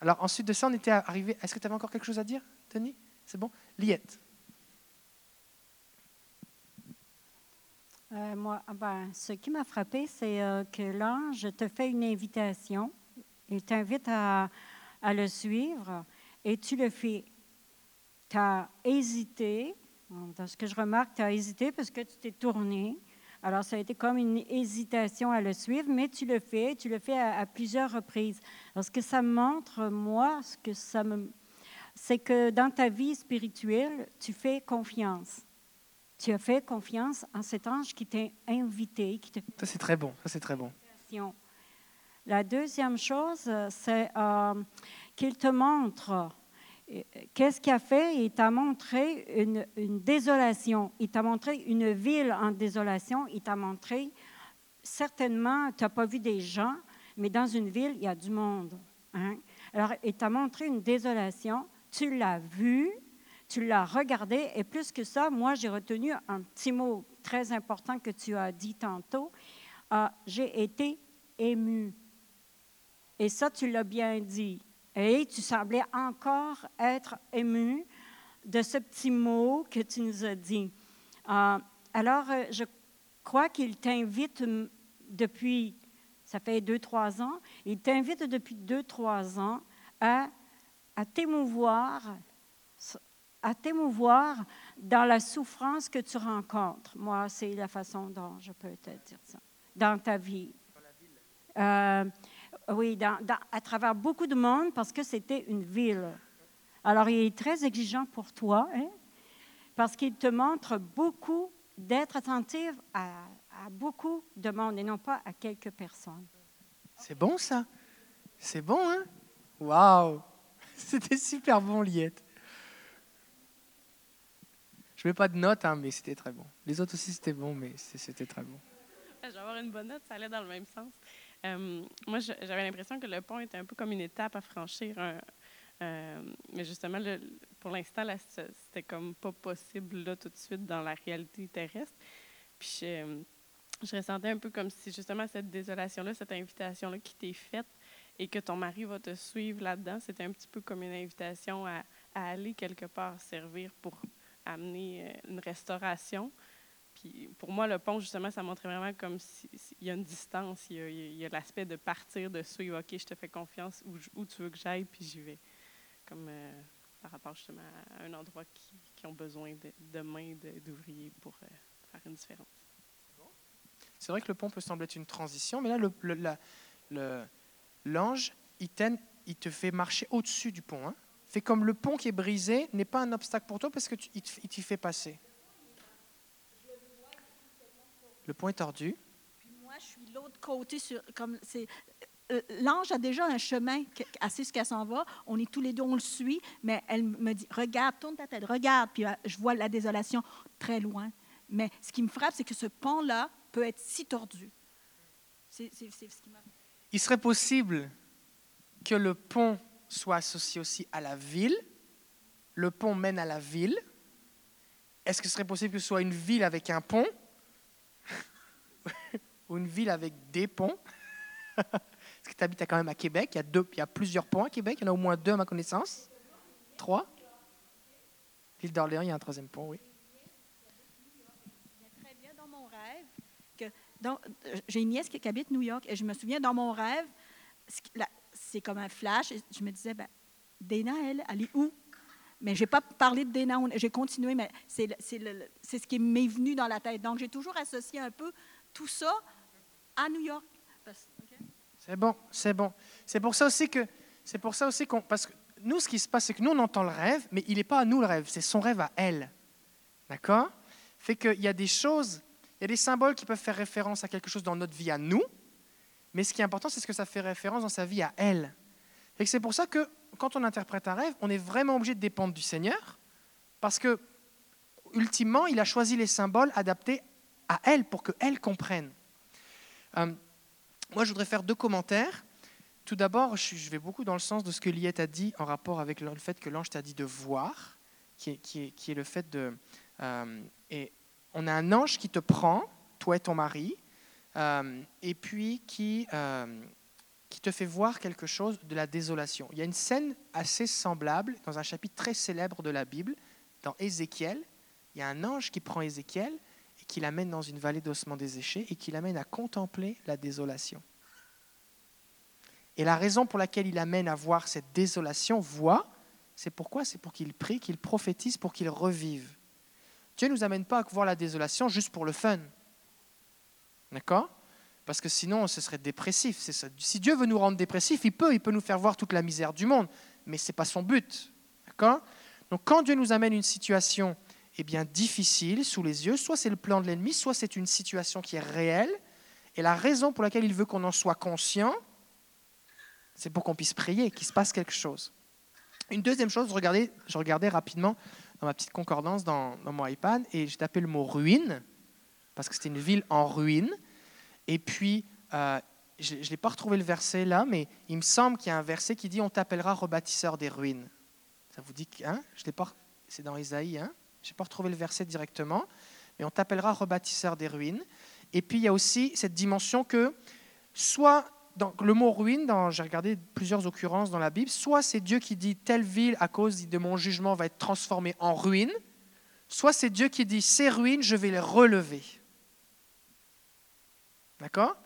A: Alors ensuite de ça on était arrivé. Est-ce que tu avais encore quelque chose à dire, Denis C'est bon? Liette.
G: Euh, moi, ah ben, ce qui m'a frappé, c'est euh, que l'ange te fait une invitation. Il t'invite à, le suivre et tu le fais. Tu as hésité. Dans ce que je remarque, tu as hésité parce que tu t'es tourné. Alors, ça a été comme une hésitation à le suivre, mais tu le fais. Tu le fais à, plusieurs reprises. Alors, ce que ça montre, moi, ce que ça me, c'est que dans ta vie spirituelle, tu fais confiance. Tu as fait confiance en cet ange qui t'a invité, qui
A: Ça c'est très bon. Ça c'est très bon.
G: La deuxième chose, euh, c'est euh, qu'il te montre euh, qu'est-ce qu'il a fait? Il t'a montré une, une désolation. Il t'a montré une ville en désolation. Il t'a montré, certainement, tu n'as pas vu des gens, mais dans une ville, il y a du monde. hein? Alors, il t'a montré une désolation. Tu l'as vu, tu l'as regardé, et plus que ça, moi, j'ai retenu un petit mot très important que tu as dit tantôt. Ah, j'ai été ému. Et ça, tu l'as bien dit. Et tu semblais encore être ému de ce petit mot que tu nous as dit. Ah, alors, euh, je crois qu'il t'invite depuis, ça fait deux, trois ans, il t'invite depuis deux, trois ans à, à t'émouvoir, à t'émouvoir dans la souffrance que tu rencontres. Moi, c'est la façon dont je peux te dire ça. Dans ta vie. Euh, oui, à travers beaucoup de monde parce que c'était une ville. Alors, il est très exigeant pour toi hein, parce qu'il te montre beaucoup d'être attentif à, à beaucoup de monde et non pas à quelques personnes.
A: C'est bon ça? C'est bon, hein? Waouh C'était super bon, Liette. Je mets pas de notes, hein, mais c'était très bon. Les autres aussi, c'était bon, mais c'était très bon.
H: Je vais avoir une bonne note, ça allait dans le même sens. Euh, moi, j'avais l'impression que le pont était un peu comme une étape à franchir. euh, mais justement, pour l'instant, c'était comme pas possible là, tout de suite dans la réalité terrestre. Puis je, ressentais un peu comme si justement cette désolation-là, cette invitation-là qui t'est faite et que ton mari va te suivre là-dedans. C'était un petit peu comme une invitation à aller quelque part servir pour amener euh, une restauration. Puis pour moi, le pont, justement, ça montrait vraiment comme s'il y a une distance, il y a, l'aspect de partir, de suivre, OK, je te fais confiance, où, tu veux que j'aille, puis j'y vais. Comme euh, par rapport justement à un endroit qui, qui ont besoin de, de mains d'ouvriers pour euh, faire une différence.
A: C'est vrai que le pont peut sembler être une transition, mais là, l'ange, il te fait marcher au-dessus du pont. Hein. Fait comme le pont qui est brisé n'est pas un obstacle pour toi parce que tu- il te- il t'y fait passer. Le pont est tordu.
B: Puis moi, je suis l'autre côté. Sur, comme c'est, euh, l'ange a déjà un chemin assez ce qu'elle s'en va. On est tous les deux, on le suit, mais elle me dit Regarde, tourne ta tête, regarde. Puis euh, je vois la désolation très loin. Mais ce qui me frappe, c'est que ce pont-là peut être si tordu. C'est, c'est- c'est ce qui m'a.
A: Il serait possible que le pont soit associé aussi à la ville. Le pont mène à la ville. Est-ce que ce serait possible que ce soit une ville avec un pont Ou une ville avec des ponts? Est-ce que tu habites quand même à Québec il y, a deux, il y a plusieurs ponts à Québec. Il y en a au moins deux à ma connaissance. Trois L'île d'Orléans, il y a un troisième pont, oui.
B: très j'ai une nièce qui, habite New York et je me souviens dans mon rêve, c'est comme un flash. je me disais, ben, Dana, elle, elle est où? Mais je n'ai pas parlé de Dana, j'ai continué, mais c'est, ce qui m'est venu dans la tête. Donc, j'ai toujours associé un peu tout ça à New York.
A: C'est bon, c'est bon. C'est pour ça aussi que, c'est pour ça aussi qu'on, parce que nous, ce qui se passe, c'est que nous, on entend le rêve, mais il n'est pas à nous le rêve, c'est son rêve à elle. D'accord? Fait qu'il y a des choses, il y a des symboles qui peuvent faire référence à quelque chose dans notre vie à nous, mais ce qui est important, c'est ce que ça fait référence dans sa vie à elle. Et c'est pour ça que quand on interprète un rêve, on est vraiment obligé de dépendre du Seigneur, parce que ultimement, il a choisi les symboles adaptés à elle pour qu'elle comprenne. Euh, moi, je voudrais faire deux commentaires. Tout d'abord, je vais beaucoup dans le sens de ce que Liette a dit en rapport avec le fait que l'ange t'a dit de voir, qui est le fait de... euh, et on a un ange qui te prend, toi et ton mari, euh, et puis qui, euh, qui te fait voir quelque chose de la désolation. Il y a une scène assez semblable dans un chapitre très célèbre de la Bible, dans Ézéchiel. Il y a un ange qui prend Ézéchiel et qui l'amène dans une vallée d'ossements desséchés et qui l'amène à contempler la désolation. Et la raison pour laquelle il amène à voir cette désolation, voit, c'est pourquoi? C'est pour qu'il prie, qu'il prophétise, pour qu'il revive. Dieu ne nous amène pas à voir la désolation juste pour le fun. D'accord? Parce que sinon, ce serait dépressif. Si Dieu veut nous rendre dépressifs, il peut, il peut nous faire voir toute la misère du monde, mais ce n'est pas son but. D'accord? Donc quand Dieu nous amène une situation eh bien, difficile sous les yeux, soit c'est le plan de l'ennemi, soit c'est une situation qui est réelle, et la raison pour laquelle il veut qu'on en soit conscient, c'est pour qu'on puisse prier, qu'il se passe quelque chose. Une deuxième chose, je regardais, je regardais rapidement dans ma petite concordance dans mon iPad et j'ai tapé le mot ruine, parce que c'était une ville en ruine. Et puis, euh, je ne l'ai pas retrouvé le verset là, mais il me semble qu'il y a un verset qui dit On t'appellera rebâtisseur des ruines. Ça vous dit que hein, je l'ai pas, C'est dans Isaïe, hein, je n'ai pas retrouvé le verset directement, mais on t'appellera rebâtisseur des ruines. Et puis, il y a aussi cette dimension que soit dans le mot ruine, j'ai regardé plusieurs occurrences dans la Bible, soit c'est Dieu qui dit telle ville à cause de mon jugement va être transformée en ruine, soit c'est Dieu qui dit ces ruines, je vais les relever. D'accord?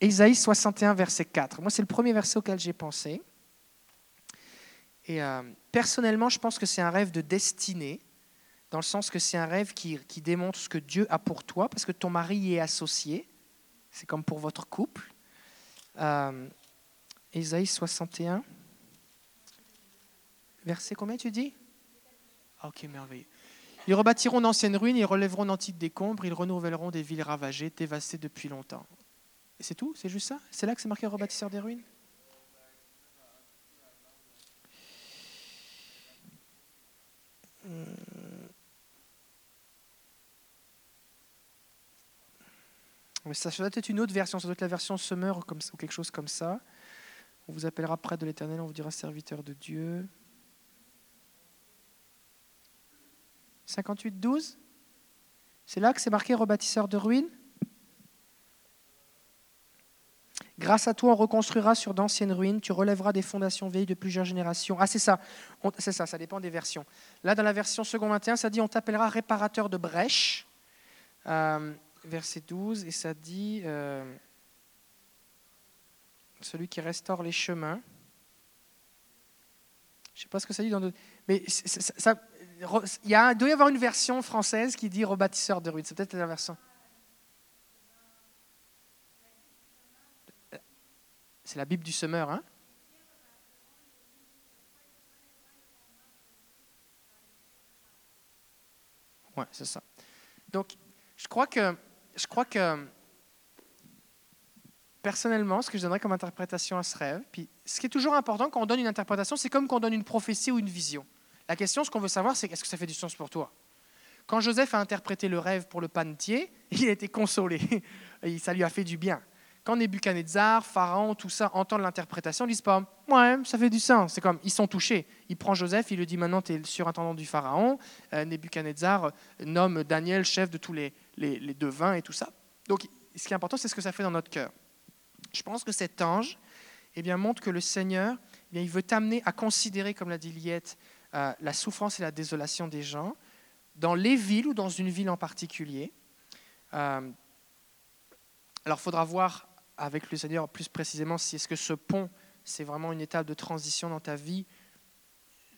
A: Ésaïe 61, verset 4. Moi, c'est le premier verset auquel j'ai pensé. Et euh, personnellement, je pense que c'est un rêve de destinée, dans le sens que c'est un rêve qui, qui démontre ce que Dieu a pour toi, parce que ton mari y est associé. C'est comme pour votre couple. Euh, Ésaïe 61. Verset combien tu dis? Ah, Ok, merveilleux. Ils rebâtiront d'anciennes ruines, ils relèveront d'antiques décombres, ils renouvelleront des villes ravagées, dévastées depuis longtemps. Et c'est tout? C'est juste ça? C'est là que c'est marqué rebâtisseur des ruines? Mais ça doit être une autre version, ça doit être la version Summer ça- ou quelque chose comme ça. On vous appellera près de l'éternel, on vous dira serviteur de Dieu. 58-12 C'est là que c'est marqué rebâtisseur de ruines Grâce à toi, on reconstruira sur d'anciennes ruines, tu relèveras des fondations vieilles de plusieurs générations. Ah, c'est ça, c'est ça, ça dépend des versions. Là, dans la version second 21, ça dit on t'appellera réparateur de brèches. Euh, verset 12, et ça dit euh, celui qui restaure les chemins. Je ne sais pas ce que ça dit dans d'autres. Mais ça, il, doit y avoir une version française qui dit rebâtisseur de ruines. C'est peut-être la version. C'est la Bible du semeur, hein? Ouais, c'est ça. Donc, je crois que, je crois que personnellement, ce que je donnerais comme interprétation à ce rêve, puis ce qui est toujours important quand on donne une interprétation, c'est comme quand on donne une prophétie ou une vision. La question, ce qu'on veut savoir, c'est est-ce que ça fait du sens pour toi? Quand Joseph a interprété le rêve pour le panetier, il a été consolé. Ça lui a fait du bien. Quand Nebuchadnezzar, Pharaon, tout ça entendent l'interprétation, ils disent pas Ouais, ça fait du sens. C'est comme ils sont touchés. Il prend Joseph, il lui dit Maintenant, tu es le surintendant du Pharaon. Euh, Nebuchadnezzar euh, nomme Daniel chef de tous les, les, les devins et tout ça. Donc, ce qui est important, c'est ce que ça fait dans notre cœur. Je pense que cet ange eh bien, montre que le Seigneur, eh bien, il veut t'amener à considérer, comme l'a dit Liette, euh, la souffrance et la désolation des gens dans les villes ou dans une ville en particulier. Euh, alors, il faudra voir avec le Seigneur plus précisément si est-ce que ce pont, c'est vraiment une étape de transition dans ta vie,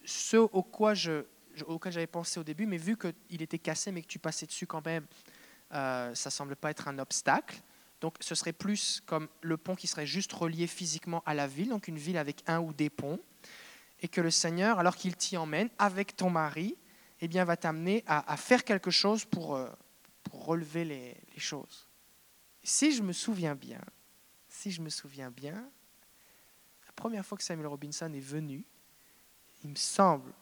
A: ce au quoi je, auquel j'avais pensé au début, mais vu qu'il était cassé, mais que tu passais dessus quand même, euh, ça semble pas être un obstacle. Donc, ce serait plus comme le pont qui serait juste relié physiquement à la ville, donc une ville avec un ou des ponts, et que le Seigneur, alors qu'il t'y emmène avec ton mari, eh bien, va t'amener à, faire quelque chose pour, euh, relever les, choses. Si je me souviens bien, si je me souviens bien, la première fois que Samuel Robinson est venu, il me semble,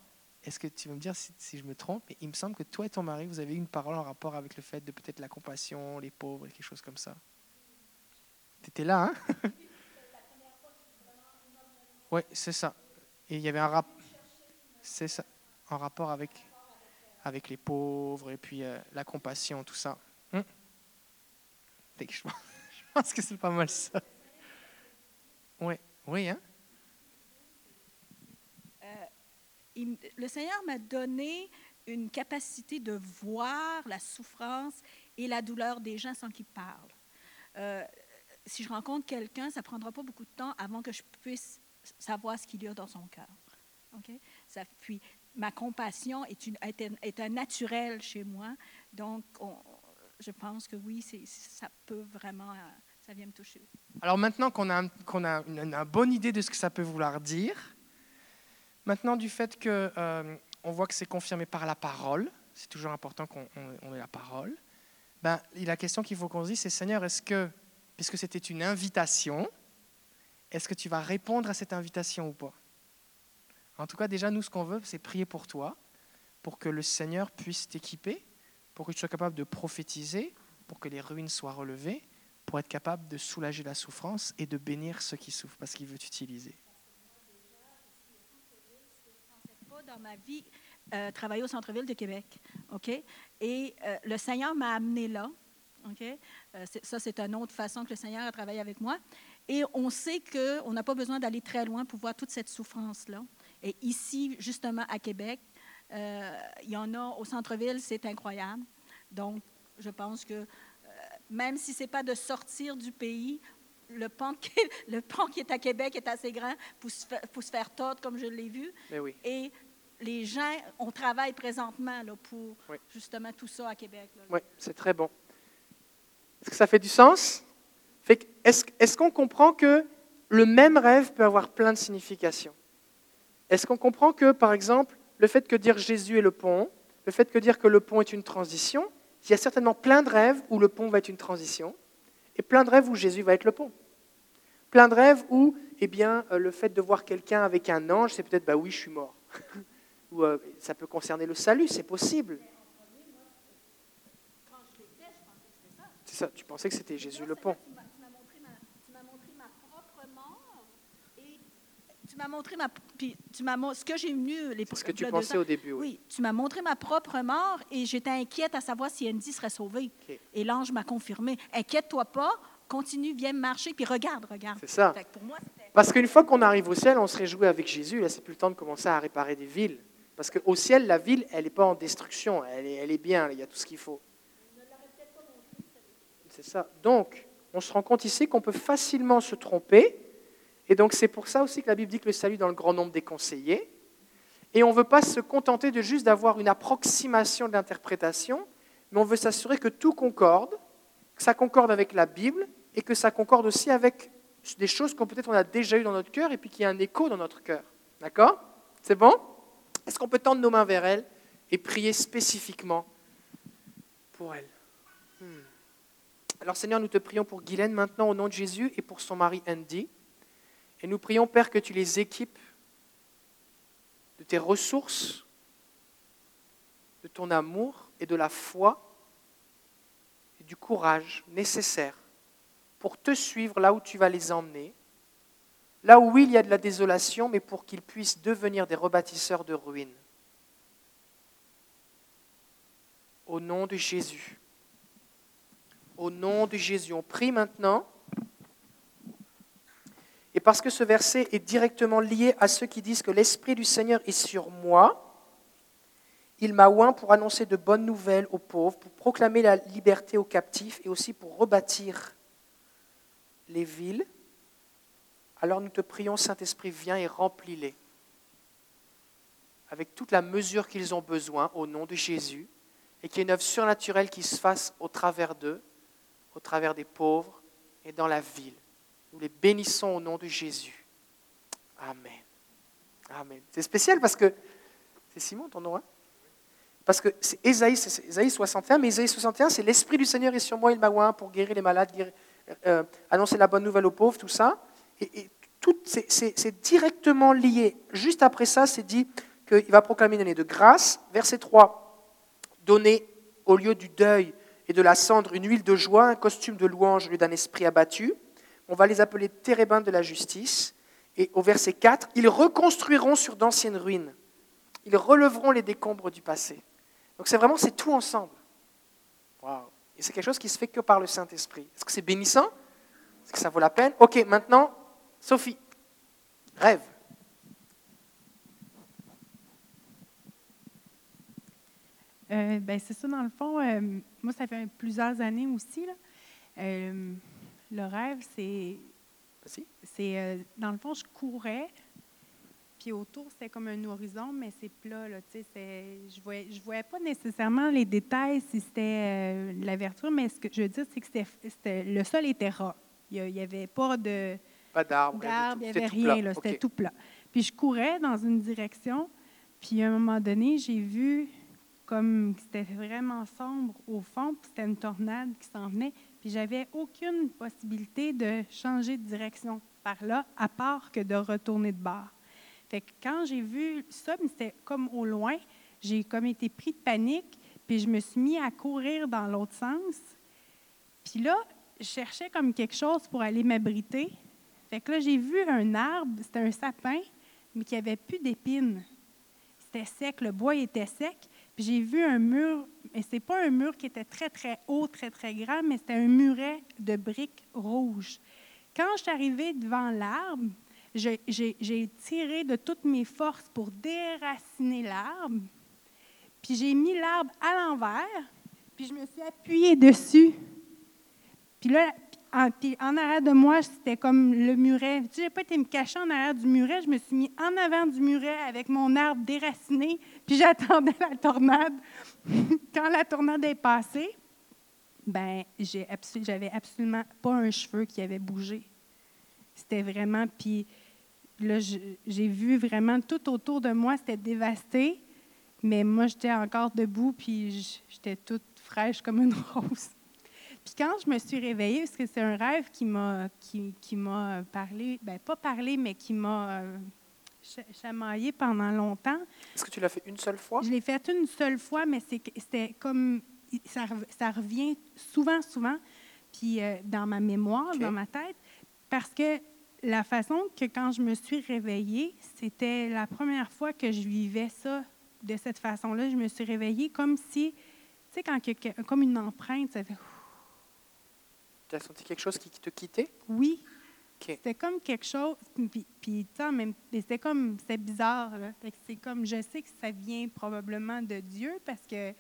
A: est-ce que tu vas me dire si, si je me trompe, mais il me semble que toi et ton mari, vous avez eu une parole en rapport avec le fait de peut-être la compassion, les pauvres, quelque chose comme ça. Tu étais là, hein? Oui, c'est ça. Et il y avait un rapport avec, les pauvres et puis euh, la compassion, tout ça. Hum. Je pense- que c'est pas mal ça. Oui, oui, hein?
B: M- le Seigneur m'a donné une capacité de voir la souffrance et la douleur des gens sans qu'ils parlent. Euh, si je rencontre quelqu'un, ça ne prendra pas beaucoup de temps avant que je puisse savoir ce qu'il y a dans son cœur. OK? Ça, puis, ma compassion est, une, un, naturel chez moi. Donc, on- je pense que oui, ça peut vraiment, euh, ça vient me toucher.
A: Alors maintenant qu'on a, qu'on a une, bonne idée de ce que ça peut vouloir dire, maintenant du fait que euh, on voit que c'est confirmé par la parole, c'est toujours important qu'on on- on ait la parole. Ben, la question qu'il faut qu'on se dise, c'est Seigneur, est-ce que, puisque c'était une invitation, est-ce que tu vas répondre à cette invitation ou pas? En tout cas, déjà, nous, ce qu'on veut, c'est prier pour toi, pour que le Seigneur puisse t'équiper, pour que tu sois capable de prophétiser, pour que les ruines soient relevées, pour être capable de soulager la souffrance et de bénir ceux qui souffrent, parce qu'il veut t'utiliser.
B: dans ma vie euh, travailler au centre-ville de Québec. OK? Et euh, le Seigneur m'a amené là. OK? Euh, ça, c'est une autre façon que le Seigneur a travaillé avec moi. Et on sait qu'on n'a pas besoin d'aller très loin pour voir toute cette souffrance-là. Et ici, justement, à Québec, euh, il y en a au centre-ville, c'est incroyable. Donc, je pense que euh, même si ce n'est pas de sortir du pays, le pont, qui, le qui est à Québec est assez grand pour se faire, pour se faire tordre, comme je l'ai vu.
A: Mais oui.
B: Et les gens, on travaille présentement là, pour
A: Oui.
B: justement tout ça à Québec. là.
A: Oui, c'est très bon. Est-ce que ça fait du sens? Fait que Est-ce est-ce qu'on comprend que le même rêve peut avoir plein de significations? Est-ce qu'on comprend que, par exemple, le fait que dire Jésus est le pont, le fait que dire que le pont est une transition, il y a certainement plein de rêves où le pont va être une transition, et plein de rêves où Jésus va être le pont. Plein de rêves où, eh bien, euh, le fait de voir quelqu'un avec un ange, c'est peut-être, bah oui, je suis mort. Ou euh, ça peut concerner le salut, c'est possible. C'est ça, tu pensais que c'était Jésus le pont.
B: Tu m'as- tu m'as montré ma- tu m'as montré ma propre mort et tu m'as montré ma, puis tu m'as ce que j'ai venu les
A: ce que tu pensais
B: ans.
A: au début, oui.
B: Oui, tu m'as montré ma propre mort et j'étais inquiète à savoir si Andy serait sauvée.
A: OK.
B: Et l'ange m'a confirmé. Inquiète-toi pas, continue, viens marcher, puis regarde, regarde.
A: C'est ça.
B: Pour moi,
A: Parce qu'une fois qu'on arrive au ciel, on se réjouit avec Jésus. Là, c'est plus le temps de commencer à réparer des villes. Parce qu'au ciel, la ville, elle n'est pas en destruction. Elle est, elle est bien. Il y a tout ce qu'il faut. C'est ça. Donc, on se rend compte ici qu'on peut facilement se tromper. Et donc, c'est pour ça aussi que la Bible dit que le salut dans le grand nombre des conseillers. Et on ne veut pas se contenter de juste d'avoir une approximation de l'interprétation, mais on veut s'assurer que tout concorde, que ça concorde avec la Bible et que ça concorde aussi avec des choses qu'on peut-être on a déjà eues dans notre cœur et puis qu'il y a un écho dans notre cœur. D'accord? C'est bon? Est-ce qu'on peut tendre nos mains vers elle et prier spécifiquement pour elle? Hmm. Alors Seigneur, nous te prions pour Guylaine maintenant au nom de Jésus et pour son mari Andy. Et nous prions, Père, que tu les équipes de tes ressources, de ton amour et de la foi et du courage nécessaire pour te suivre là où tu vas les emmener, là où oui, il y a de la désolation, mais pour qu'ils puissent devenir des rebâtisseurs de ruines. Au nom de Jésus. Au nom de Jésus. On prie maintenant. Et parce que ce verset est directement lié à ceux qui disent que l'Esprit du Seigneur est sur moi, il m'a oint pour annoncer de bonnes nouvelles aux pauvres, pour proclamer la liberté aux captifs et aussi pour rebâtir les villes. Alors nous te prions, Saint-Esprit, viens et remplis-les avec toute la mesure qu'ils ont besoin au nom de Jésus et qu'il y ait une œuvre surnaturelle qui se fasse au travers d'eux, au travers des pauvres et dans la ville. Nous les bénissons au nom de Jésus. Amen. Amen. C'est spécial parce que c'est Simon ton nom, hein? Parce que c'est Ésaïe, Ésaïe 61, mais Ésaïe 61, c'est l'Esprit du Seigneur est sur moi, il m'a oint pour guérir les malades, guérir- euh, annoncer la bonne nouvelle aux pauvres, tout ça. Et, et tout, c'est directement lié. Juste après ça, c'est dit qu'il va proclamer une année de grâce. Verset 3, donner au lieu du deuil et de la cendre une huile de joie, un costume de louange au lieu d'un esprit abattu. On va les appeler térébins de la justice. Et au verset 4, ils reconstruiront sur d'anciennes ruines. Ils releveront les décombres du passé. Donc c'est vraiment, c'est tout ensemble. Et c'est quelque chose qui se fait que par le Saint-Esprit. Est-ce que c'est bénissant? Est-ce que ça vaut la peine? Ok, maintenant, Sophie, rêve.
I: Euh, ben, c'est ça, dans le fond. euh, moi, ça fait plusieurs années aussi. là. Euh, le rêve, c'est. C'est euh, dans le fond, je courais, puis autour, c'était comme un horizon, mais c'est plat. Là, tu sais, je ne voyais, je voyais pas nécessairement les détails si c'était euh, la vertu, mais ce que je veux dire, c'est que le sol était ras. Il n'y avait pas de
A: Pas d'arbre.
I: il n'y avait rien, là, c'était tout plat. Puis je courais dans une direction, puis à un moment donné, j'ai vu comme c'était vraiment sombre au fond, puis c'était une tornade qui s'en venait, puis j'avais aucune possibilité de changer de direction par là, à part que de retourner de bord. Fait que quand j'ai vu ça, mais c'était comme au loin, j'ai comme été pris de panique, puis je me suis mis à courir dans l'autre sens. Puis là, je cherchais comme quelque chose pour aller m'abriter. Fait que là, j'ai vu un arbre, c'était un sapin, mais qui avait plus d'épines. C'était sec, le bois était sec. Puis j'ai vu un mur, mais c'est pas un mur qui était très, très haut, très, très grand, mais c'était un muret de briques rouges. Quand je suis arrivée devant l'arbre, j'ai tiré de toutes mes forces pour déraciner l'arbre. Puis j'ai mis l'arbre à l'envers, puis je me suis appuyée dessus. Puis là, en, puis en arrière de moi, c'était comme le muret. Sais, j'ai pas été me cacher en arrière du muret, je me suis mis en avant du muret avec mon arbre déraciné, puis j'attendais la tornade. Quand la tornade est passée, ben j'avais absolument pas un cheveu qui avait bougé. C'était vraiment, puis là, je- j'ai vu vraiment tout autour de moi, c'était dévasté, mais moi, j'étais encore debout, puis j'étais toute fraîche comme une rose. Puis quand je me suis réveillée, parce que c'est un rêve qui m'a qui, qui m'a parlé, ben pas parlé, mais qui m'a euh, cha- chamaillé pendant longtemps.
A: Est-ce que tu l'as fait une seule fois?
I: Je l'ai fait une seule fois, mais c'était comme ça, ça revient souvent, souvent, puis euh, dans ma mémoire, dans ma tête, parce que la façon que quand je me suis réveillée, c'était la première fois que je vivais ça de cette façon-là. Je me suis réveillée comme si, tu sais, quand comme une empreinte, ça fait.
A: Tu as senti quelque chose qui te quittait?
I: Oui.
A: OK.
I: C'était comme quelque chose, puis, puis même- c'était comme, c'était bizarre, c'est comme, je sais que ça vient probablement de Dieu parce que.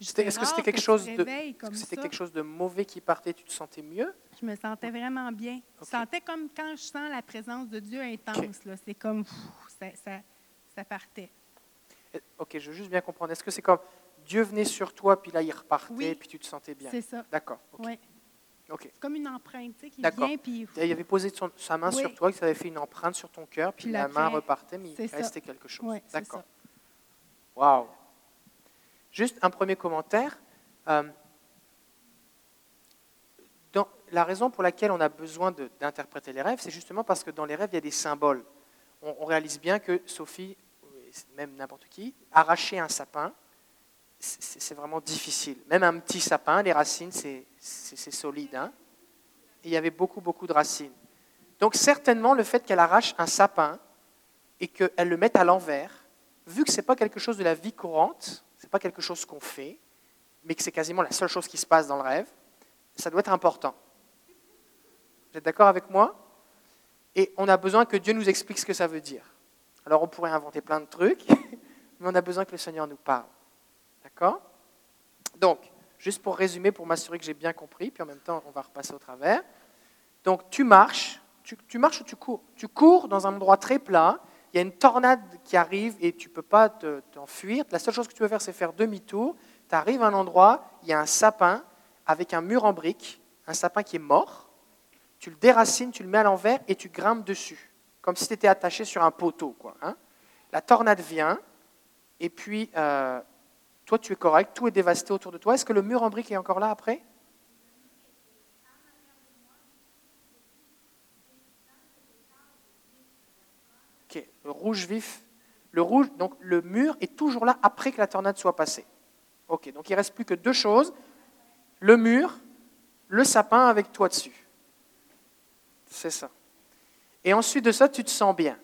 I: C'est
A: Est-ce que c'était quelque chose de, que c'était quelque chose de mauvais qui partait, tu te sentais mieux?
I: Je me sentais vraiment bien. Je sentais comme quand je sens la présence de Dieu intense. C'est comme, pff, ça, ça, ça partait.
A: Eh, Ok, je veux juste bien comprendre. Est-ce que c'est comme Dieu venait sur toi, puis là il repartait,
I: Oui.
A: puis tu te sentais bien?
I: C'est ça.
A: D'accord. ok.
I: Ouais.
A: Ok.
I: C'est comme une empreinte, tu sais, qui vient, puis
A: Il avait posé son- sa main
I: Oui.
A: sur toi, que ça avait fait une empreinte sur ton cœur, puis
I: Puis
A: la main repartait, mais il
I: ça.
A: restait quelque chose. D'accord. Waouh. Juste un premier commentaire. Euh, dans- la raison pour laquelle on a besoin d'interpréter les rêves, c'est justement parce que dans les rêves, il y a des symboles. On, on réalise bien que Sophie, et même n'importe qui, arracher un sapin, c'est vraiment difficile. Même un petit sapin, les racines, c'est c'est- solide. hein. Il y avait beaucoup, beaucoup de racines. Donc certainement, le fait qu'elle arrache un sapin et qu'elle le mette à l'envers, vu que ce n'est pas quelque chose de la vie courante, ce n'est pas quelque chose qu'on fait, mais que c'est quasiment la seule chose qui se passe dans le rêve, ça doit être important. Vous êtes d'accord avec moi? Et on a besoin que Dieu nous explique ce que ça veut dire. Alors on pourrait inventer plein de trucs, mais on a besoin que le Seigneur nous parle. D'accord? Donc, juste pour résumer, pour m'assurer que j'ai bien compris, puis en même temps on va repasser au travers. Donc tu marches, tu, marches ou tu cours? Tu cours dans un endroit très plat, il y a une tornade qui arrive et tu ne peux pas te- t'enfuir. La seule chose que tu peux faire, c'est faire demi-tour. Tu arrives à un endroit, il y a un sapin avec un mur en briques, un sapin qui est mort. Tu le déracines, tu le mets à l'envers et tu grimpes dessus, comme si tu étais attaché sur un poteau. Quoi, hein. La tornade vient et puis euh, toi, tu es correct, tout est dévasté autour de toi. Est-ce que le mur en briques est encore là après? Ok, le rouge vif. Le rouge, donc le mur est toujours là après que la tornade soit passée. Ok, donc il ne reste plus que deux choses le mur, le sapin avec toi dessus. C'est ça. Et ensuite de ça, tu te sens bien.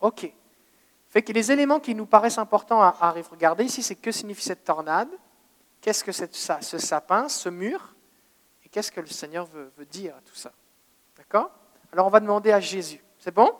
A: Ok. Fait que les éléments qui nous paraissent importants à, à regarder ici, c'est que signifie cette tornade, qu'est-ce que c'est ce sapin, ce mur, et qu'est-ce que le Seigneur veut, veut dire à tout ça. D'accord? Alors on va demander à Jésus. C'est bon?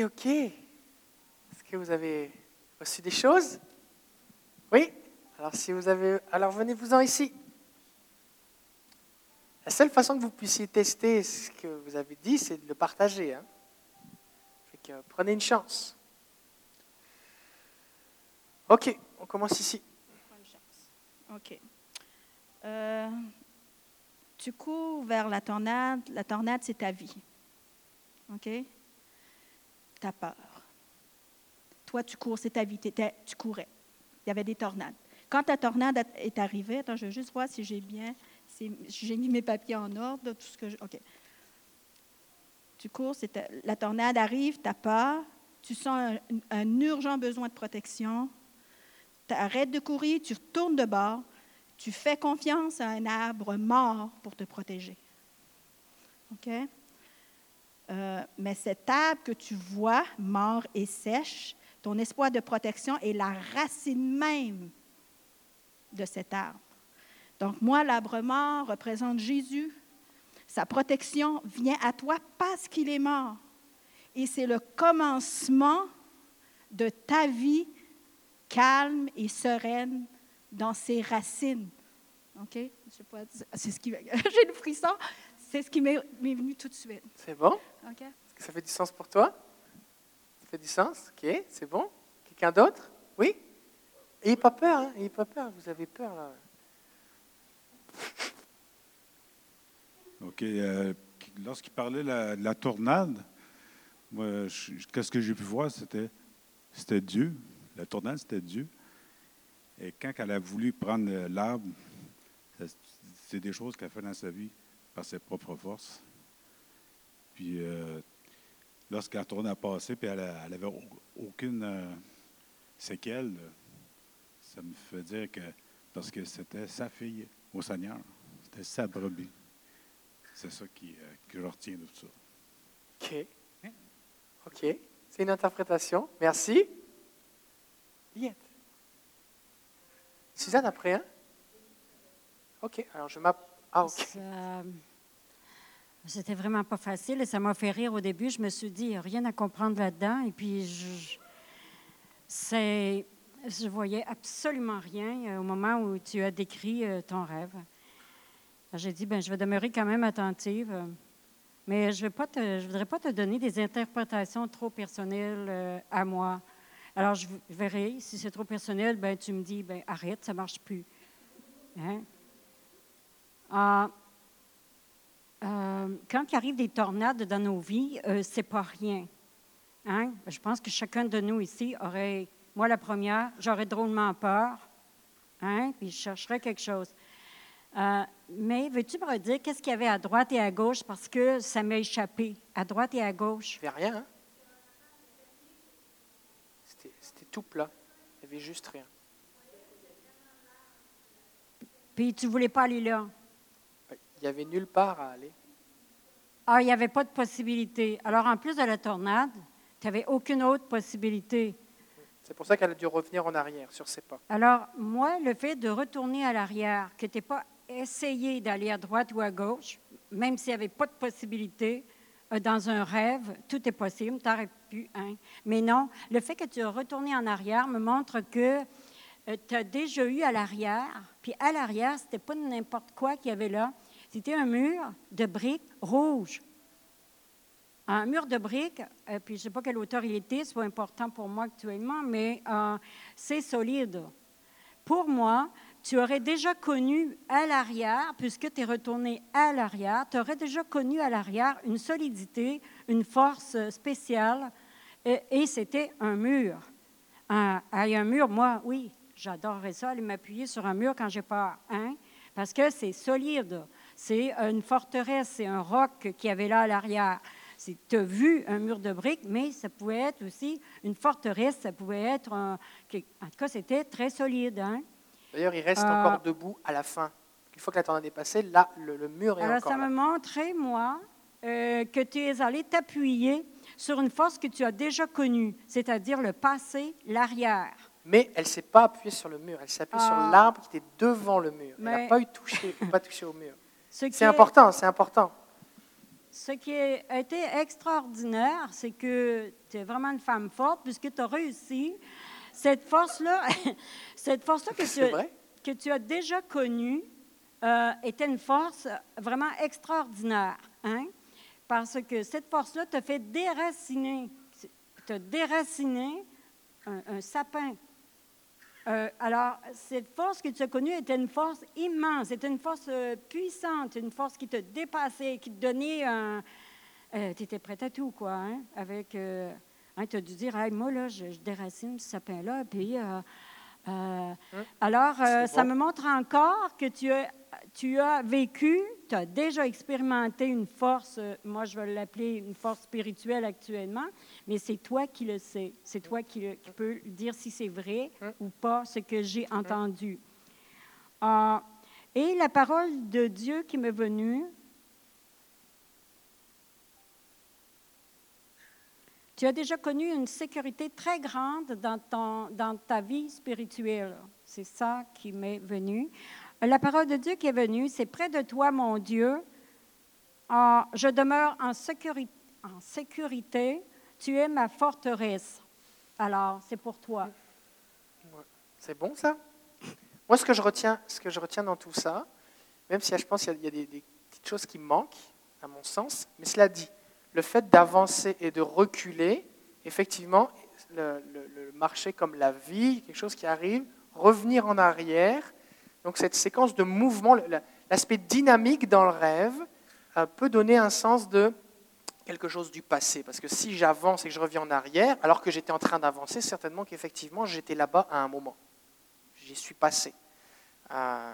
A: Ok. Est-ce que vous avez reçu des choses? Oui Alors si vous avez, alors venez-vous-en ici. La seule façon que vous puissiez tester ce que vous avez dit, c'est de le partager. hein. Prenez une chance. Ok, on commence ici.
B: OK. Euh, tu cours vers la tornade. La tornade, c'est ta vie. OK? Tu as peur. Toi, tu cours, c'est ta vie. Tu courais. Il y avait des tornades. Quand ta tornade est arrivée, attends, je veux juste voir si j'ai bien, j'ai mis mes papiers en ordre. Tu cours, ta- la tornade arrive, tu as peur, tu sens un, un urgent besoin de protection, tu arrêtes de courir, tu retournes de bord, tu fais confiance à un arbre mort pour te protéger. OK? Euh, mais cet arbre que tu vois, mort et sèche, ton espoir de protection est la racine même de cet arbre. Donc, moi, l'arbre mort représente Jésus. Sa protection vient à toi parce qu'il est mort. Et c'est le commencement de ta vie calme et sereine dans ses racines. OK? C'est ce qui j'ai le frisson, c'est ce qui m'est venu tout de suite.
A: C'est bon?
B: OK?
A: Est-ce que ça fait du sens pour toi? Ça fait du sens? Ok, c'est bon. Quelqu'un d'autre? Oui? N'ayez pas peur, hein? N'ayez pas peur, vous avez peur là.
J: OK. euh, Lorsqu'il parlait de la, la tornade, moi, je- qu'est-ce que j'ai pu voir, c'était, c'était Dieu. La tornade, c'était Dieu. Et quand elle a voulu prendre euh, l'arbre, c'est des choses qu'elle fait dans sa vie par ses propres forces. Puis, euh, lorsqu'elle retourne à puis elle n'avait aucune euh, séquelle, ça me fait dire que parce que c'était sa fille au Seigneur, c'était sa brebis. C'est ça qui, euh, que je retiens de tout ça.
A: Ok. Ok. C'est une interprétation. Merci. Liette. Suzanne après, hein? Ok, alors je m'app... Ah,
G: C'était vraiment pas facile et ça m'a fait rire au début. Je me suis dit, rien à comprendre là-dedans. Et puis, je, c'est, voyais absolument rien euh, au moment où tu as décrit euh, ton rêve. J'ai dit, ben, je vais demeurer quand même attentive. Mais je ne voudrais pas te donner des interprétations trop personnelles euh, à moi. Alors, je verrai. Si c'est trop personnel, ben, tu me dis, ben, arrête, ça ne marche plus. Hein? Ah, euh, quand il arrive des tornades dans nos vies, euh, c'est pas rien. Hein? Je pense que chacun de nous ici aurait, moi la première, j'aurais drôlement peur, hein? puis je chercherais quelque chose. Euh, mais veux-tu me redire qu'est-ce qu'il y avait à droite et à gauche? Parce que ça m'a échappé, à droite et à gauche?
A: Il n'y avait rien, hein? C'était c'était tout plat. Il n'y avait juste rien.
G: Puis tu voulais pas aller là.
A: Il n'y avait nulle part à aller.
G: Ah, il n'y avait pas de possibilité. Alors en plus de la tornade, tu n'avais aucune autre possibilité.
A: C'est pour ça qu'elle a dû revenir en arrière sur ses pas.
G: Alors, moi, le fait de retourner à l'arrière, que tu n'aies pas essayé d'aller à droite ou à gauche, même s'il n'y avait pas de possibilité, euh, dans un rêve, tout est possible, tu aurais pu, hein. Mais non, le fait que tu es retourné en arrière me montre que tu as déjà eu à l'arrière, puis à l'arrière, c'était pas n'importe quoi qu'il y avait là, c'était un mur de briques rouges. Un mur de briques, euh, puis je ne sais pas quelle hauteur il était, c'est pas important pour moi actuellement, mais euh, c'est solide. Pour moi, tu aurais déjà connu à l'arrière, puisque tu es retourné à l'arrière, tu aurais déjà connu à l'arrière une solidité, une force spéciale, et, et c'était un mur. Un, un mur, moi, oui, j'adorerais ça, aller m'appuyer sur un mur quand j'ai peur, hein? parce que c'est solide. C'est une forteresse, c'est un roc qui avait là à l'arrière. Tu as vu un mur de briques, mais ça pouvait être aussi une forteresse, ça pouvait être un. En tout cas, c'était très solide. Hein?
A: D'ailleurs, il reste
G: Euh,
A: encore debout à la fin. Une fois que la tornade est passée, là, le, le mur est
G: Alors,
A: encore
G: ça
A: là.
G: me montrait, moi, euh, que tu es allé t'appuyer sur une force que tu as déjà connue, c'est-à-dire le passé, l'arrière.
A: Mais elle ne s'est pas appuyée sur le mur. Elle s'est appuyée sur
G: Ah.
A: l'arbre qui était devant le mur. Elle n'a pas, eu touché, pas touché au mur. C'est important, c'est important.
G: Ce qui est-
A: important, c'est important.
G: Ce qui est-
A: C'est important.
G: ce qui a été extraordinaire, c'est que tu es vraiment une femme forte puisque tu as réussi. Cette force-là, cette force-là que, tu-
A: vrai?
G: que tu as déjà connue euh, était une force vraiment extraordinaire. Hein? Parce que cette force-là te fait déraciner, te déraciner un, un sapin. Euh, alors, cette force que tu as connue était une force immense, c'était une force euh, puissante, une force qui te dépassait, qui te donnait un. tu étais prête à tout, quoi, hein? Avec. tu as dû dire, Hey, moi, là, je, je déracine ce sapin-là, puis. Euh, euh, alors, euh, ça me montre encore que tu as, tu as vécu, tu as déjà expérimenté une force, euh, moi je vais l'appeler une force spirituelle actuellement, mais c'est toi qui le sais. C'est toi qui, le- qui peux dire si c'est vrai ou pas ce que j'ai entendu. Ah, et la parole de Dieu qui m'est venue, tu as déjà connu une sécurité très grande dans, dans ta vie spirituelle. C'est ça qui m'est venu. La parole de Dieu qui est venue, c'est près de toi, mon Dieu. Ah, je demeure en sécurité. Tu es ma forteresse. Alors, c'est pour toi.
A: C'est bon ça? Moi, ce que, je retiens, ce que je retiens dans tout ça, même si je pense qu'il y a, des, des petites choses qui manquent, à mon sens, mais cela dit, le fait d'avancer et de reculer, effectivement, le, le- marché comme la vie, quelque chose qui arrive, revenir en arrière, donc cette séquence de mouvement, l'aspect dynamique dans le rêve, euh, peut donner un sens de quelque chose du passé. Parce que si j'avance et que je reviens en arrière, alors que j'étais en train d'avancer, certainement qu'effectivement j'étais là-bas à un moment. J'y suis passé. Euh,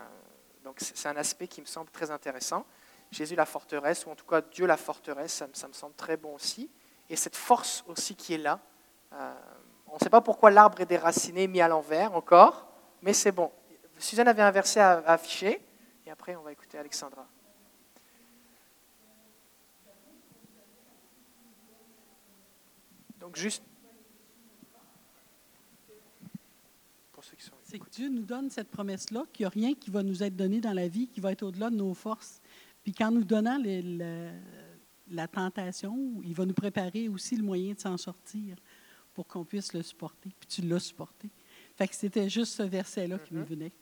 A: donc c'est un aspect qui me semble très intéressant. Jésus la forteresse, ou en tout cas Dieu la forteresse, ça, me- ça me semble très bon aussi. Et cette force aussi qui est là. euh, on ne sait pas pourquoi l'arbre est déraciné, mis à l'envers encore, mais c'est bon. Suzanne avait un verset à, à afficher, et après on va écouter Alexandra. Donc juste
K: C'est que Dieu nous donne cette promesse-là, qu'il n'y a rien qui va nous être donné dans la vie qui va être au-delà de nos forces. Puis qu'en nous donnant les- la tentation, il va nous préparer aussi le moyen de s'en sortir pour qu'on puisse le supporter. Puis tu l'as supporté. Fait que c'était juste ce verset-là qui me venait.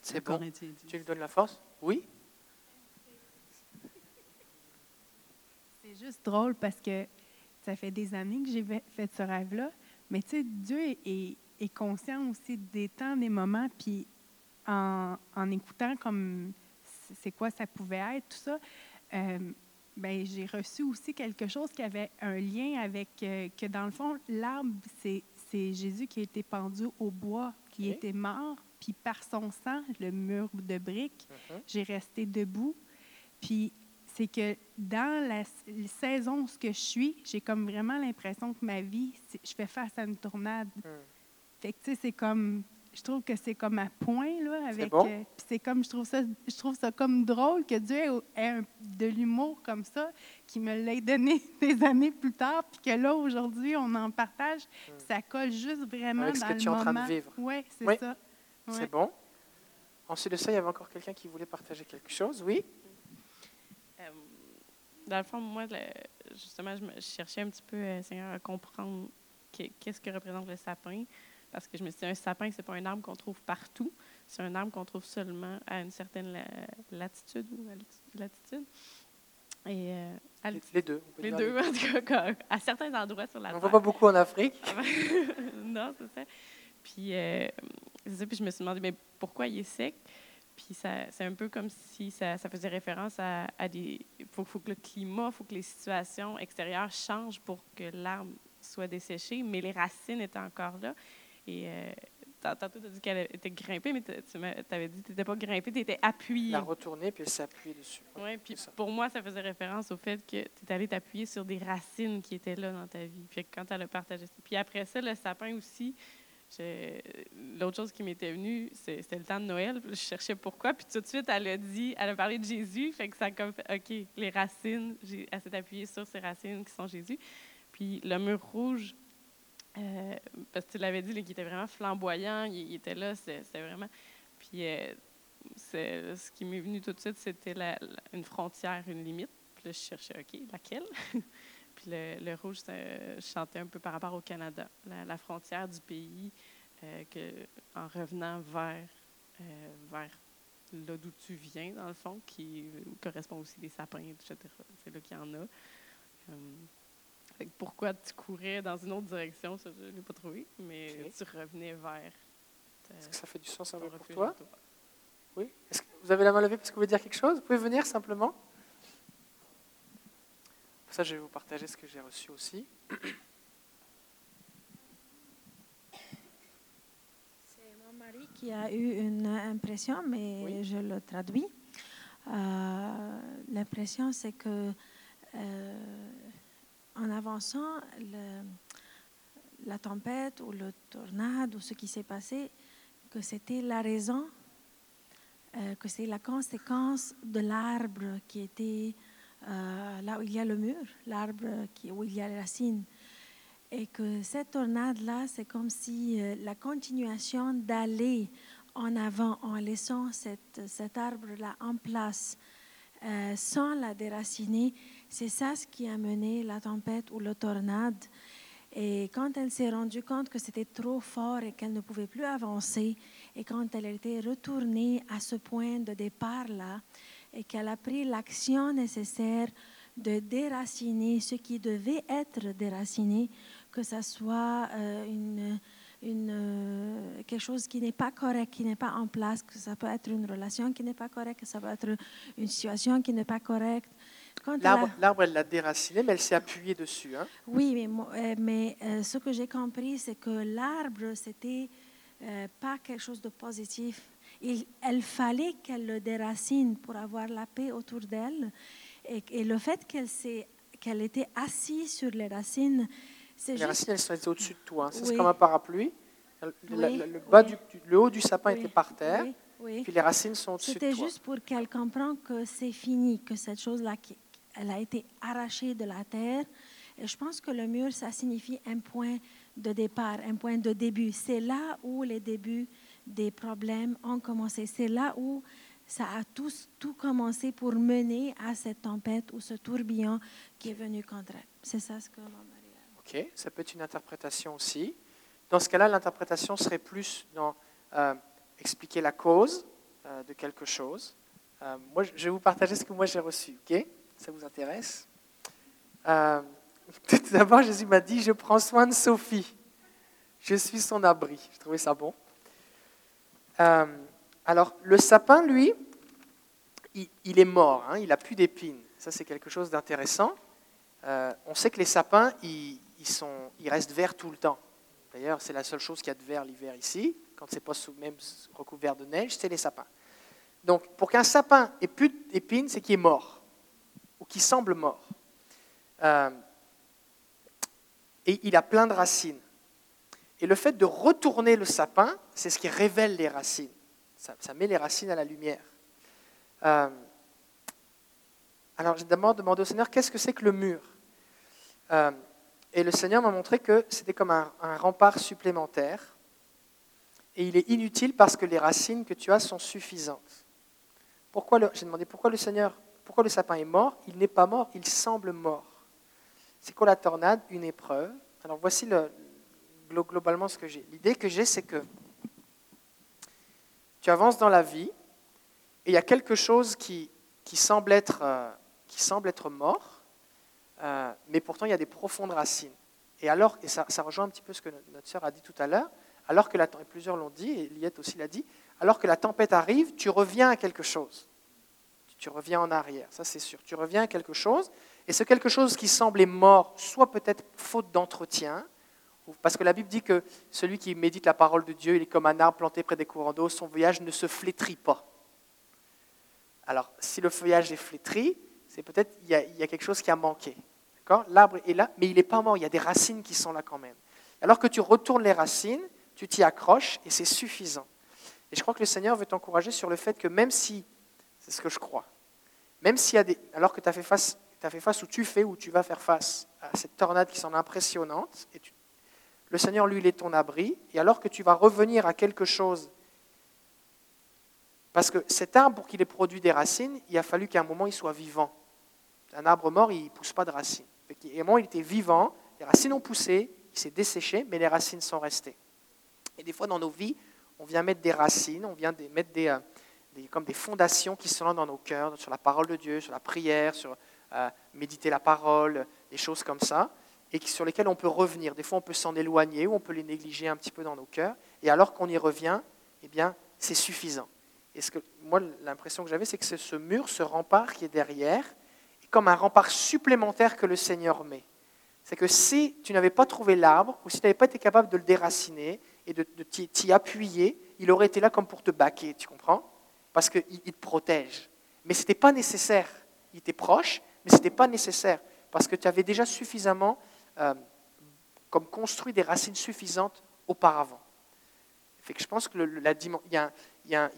A: C'est bon.
K: Corinthiens 10.
A: Tu lui donnes la force? Oui
I: C'est juste drôle parce que ça fait des années que j'ai fait ce rêve-là. Mais tu sais, Dieu est, est- est conscient aussi des temps, des moments, puis en, en écoutant comme c'est quoi ça pouvait être, tout ça, euh, ben, j'ai reçu aussi quelque chose qui avait un lien avec, euh, que dans le fond, l'arbre, c'est c'est Jésus qui a été pendu au bois, qui était mort, puis par son sang, le mur de briques,
A: Mhm.
I: j'ai resté debout. Puis c'est que dans la, saison où je suis, j'ai comme vraiment l'impression que ma vie, je fais face à une tornade.
A: Hmm.
I: Fait que tu sais, c'est comme, je trouve que c'est comme à point là, avec.
A: bon?
I: euh, puis c'est comme, je trouve ça, je trouve ça comme drôle que Dieu ait, ait un- de l'humour comme ça, qui me l'ait donné des années plus tard, puis que là aujourd'hui on en partage, puis ça colle juste vraiment
A: Hmm. Avec ce
I: dans
A: que
I: le
A: tu es en train de vivre.
I: Ouais, c'est
A: Oui.
I: ça. Ouais.
A: C'est bon. Ensuite de ça, il y avait encore quelqu'un qui voulait partager quelque chose. Oui?
H: Euh, dans le fond, moi, le- justement, je, me- je cherchais un petit peu, euh, Seigneur, à comprendre que- qu'est-ce que représente le sapin. Parce que je me suis dit, un sapin, c'est pas un arbre qu'on trouve partout. C'est un arbre qu'on trouve seulement à une certaine la- latitude ou alti- latitude. Et euh,
A: Les,
H: altitude.
A: les deux. on
H: Les deux, en tout cas, à certains endroits sur la
A: On ne
H: Terre.
A: voit pas beaucoup en Afrique.
H: non, c'est ça. Puis, euh, c'est ça, puis je me suis demandé, mais pourquoi il est sec? Puis ça- c'est un peu comme si ça, ça faisait référence à, à des... Il faut, faut que le climat, il faut que les situations extérieures changent pour que l'arbre soit desséché, mais les racines étaient encore là. Et euh, tant- tantôt, tu as dit qu'elle était grimpée, mais tu avais dit que tu n'étais pas grimpée, tu étais appuyée.
A: La retourner, puis elle s'appuie dessus.
H: Oui, puis pour moi, ça faisait référence au fait que tu es allé t'appuyer sur des racines qui étaient là dans ta vie. Puis quand elle a partagé ça. Puis après ça, le sapin aussi, l'autre chose qui m'était venue, c'était le temps de Noël. Je cherchais pourquoi. Puis tout de suite, elle a dit, elle a parlé de Jésus. Fait que ça a comme fait, OK, les racines, elle s'est appuyée sur ces racines qui sont Jésus. Puis le mur rouge, euh, parce que tu l'avais dit, qu'il était vraiment flamboyant, il, était là, c'était vraiment. Puis euh, ce qui m'est venu tout de suite, c'était la- une frontière, une limite. Puis là, je cherchais, OK, laquelle? Puis le, rouge, je chantais un peu par rapport au Canada, la, frontière du pays, euh, que, en revenant vers, vers là d'où tu viens, dans le fond, qui correspond aussi des sapins, etc. C'est là qu'il y en a. Euh, fait que pourquoi tu courais dans une autre direction, ça, je ne l'ai pas trouvé, mais tu revenais vers.
A: Est-ce que ça fait du sens un peu pour toi? Oui Est-ce que vous avez la main levée parce que vous voulez dire quelque chose? Vous pouvez venir simplement Pour ça, je vais vous partager ce que j'ai reçu aussi.
L: C'est mon mari qui a eu une impression, mais
A: Oui.
L: je le traduis. Euh, L'impression, c'est que euh, en avançant, la tempête ou le tornade ou ce qui s'est passé, que c'était la raison, euh, que c'est la conséquence de l'arbre qui était euh, là où il y a le mur, l'arbre où il y a les racines. Et que cette tornade-là, c'est comme si euh, la continuation d'aller en avant en laissant cet arbre-là en place sans la déraciner, c'est ça ce qui a mené la tempête ou le tornade. Et quand elle s'est rendue compte que c'était trop fort et qu'elle ne pouvait plus avancer, et quand elle était retournée à ce point de départ-là, et qu'elle a pris l'action nécessaire de déraciner ce qui devait être déraciné, que ce soit euh, une, euh, quelque chose qui n'est pas correct, qui n'est pas en place, que ça peut être une relation qui n'est pas correcte, que ça peut être une situation qui n'est pas correcte.
A: L'arbre, l'arbre, elle l'a déraciné, mais elle s'est appuyée dessus. hein.
L: oui, mais, euh, mais euh, ce que j'ai compris, c'est que l'arbre, c'était euh, pas quelque chose de positif. Il, elle fallait qu'elle le déracine pour avoir la paix autour d'elle. Et, et le fait qu'elle, s'est- qu'elle était assise sur les racines, c'est
A: Les
L: juste...
A: racines, elles sont au-dessus de toi. hein. C'est
L: Oui.
A: comme un parapluie. Le, la-
L: Oui,
A: la- le bas
L: oui.
A: du, le haut du sapin était par terre,
L: oui, oui.
A: puis les racines sont au-dessus de
L: C'était
A: toi.
L: juste pour qu'elle comprenne que c'est fini, que cette chose-là, qui- elle a été arrachée de la terre. Et je pense que le mur, ça signifie un point de départ, un point de début. C'est là où les débuts des problèmes ont commencé. C'est là où ça a tout, tout commencé pour mener à cette tempête ou ce tourbillon qui est venu contre elle. C'est ça ce que mon mari a.
A: Ok, ça peut être une interprétation aussi. Dans ce cas-là, l'interprétation serait plus dans euh, expliquer la cause euh, de quelque chose. Euh, moi, je vais vous partager ce que moi j'ai reçu. Ok, ça vous intéresse Euh, Tout d'abord, Jésus m'a dit Je prends soin de Sophie. Je suis son abri. J'ai trouvé ça bon. Euh, alors, le sapin, lui, il, est mort. hein, il n'a plus d'épines. Ça, c'est quelque chose d'intéressant. Euh, on sait que les sapins, ils, restent verts tout le temps. D'ailleurs, c'est la seule chose qu'il y a de vert l'hiver ici. Quand c'est pas sous- même recouvert de neige, c'est les sapins. Donc, pour qu'un sapin ait plus d'épines, c'est qu'il est mort, ou qu'il semble mort. Euh, et il a plein de racines. Et le fait de retourner le sapin, c'est ce qui révèle les racines. Ça, met les racines à la lumière. Euh, alors, j'ai d'abord demandé au Seigneur, qu'est-ce que c'est que le mur? Euh, Et le Seigneur m'a montré que c'était comme un, un rempart supplémentaire. Et il est inutile parce que les racines que tu as sont suffisantes. Pourquoi J'ai demandé pourquoi le Seigneur, pourquoi le sapin est mort? Il n'est pas mort, il semble mort. C'est quoi la tornade? Une épreuve. Alors voici le- glo- globalement ce que j'ai. L'idée que j'ai, c'est que tu avances dans la vie et il y a quelque chose qui, qui, semble, être, euh, semble être mort, euh, mais pourtant il y a des profondes racines. Et alors, et ça, rejoint un petit peu ce que notre sœur a dit tout à l'heure, alors que la, et plusieurs l'ont dit, et Liette aussi l'a dit, alors que la tempête arrive, tu reviens à quelque chose. Tu, reviens en arrière, ça c'est sûr. Tu reviens à quelque chose, et ce quelque chose qui semblait mort, soit peut-être faute d'entretien, parce que la Bible dit que celui qui médite la parole de Dieu, il est comme un arbre planté près des courants d'eau, son feuillage ne se flétrit pas. Alors, si le feuillage est flétri, c'est peut-être il y, a- y a quelque chose qui a manqué. L'arbre est là, mais il n'est pas mort, il y a des racines qui sont là quand même. Alors que tu retournes les racines, tu t'y accroches et c'est suffisant. Et je crois que le Seigneur veut t'encourager sur le fait que même si, c'est ce que je crois, même s'il y a des, alors que tu as fait face, ou tu fais ou tu vas faire face à cette tornade qui semble impressionnante, et le Seigneur, lui, il est ton abri, et alors que tu vas revenir à quelque chose, parce que cet arbre, pour qu'il ait produit des racines, il a fallu qu'à un moment, il soit vivant. Un arbre mort, il ne pousse pas de racines. Un moment, il était vivant, les racines ont poussé, il s'est desséché, mais les racines sont restées. Et des fois, dans nos vies, on vient mettre des racines, on vient mettre des, euh, comme des fondations qui sont dans nos cœurs, sur la parole de Dieu, sur la prière, sur euh, méditer la parole, des choses comme ça, et sur lesquelles on peut revenir. Des fois, on peut s'en éloigner ou on peut les négliger un petit peu dans nos cœurs. Et alors qu'on y revient, eh bien, c'est suffisant. Et ce que, moi, l'impression que j'avais, c'est que c'est ce mur, ce rempart qui est derrière, est comme un rempart supplémentaire que le Seigneur met. C'est que si tu n'avais pas trouvé l'arbre, ou si tu n'avais pas été capable de le déraciner et de, de t'y appuyer, il aurait été là comme pour te baquer, tu comprends? Parce qu'il il te protège. Mais ce n'était pas nécessaire. Il était proche, mais ce n'était pas nécessaire. Parce que tu avais déjà suffisamment euh, comme construit des racines suffisantes auparavant. Fait que je pense que y a,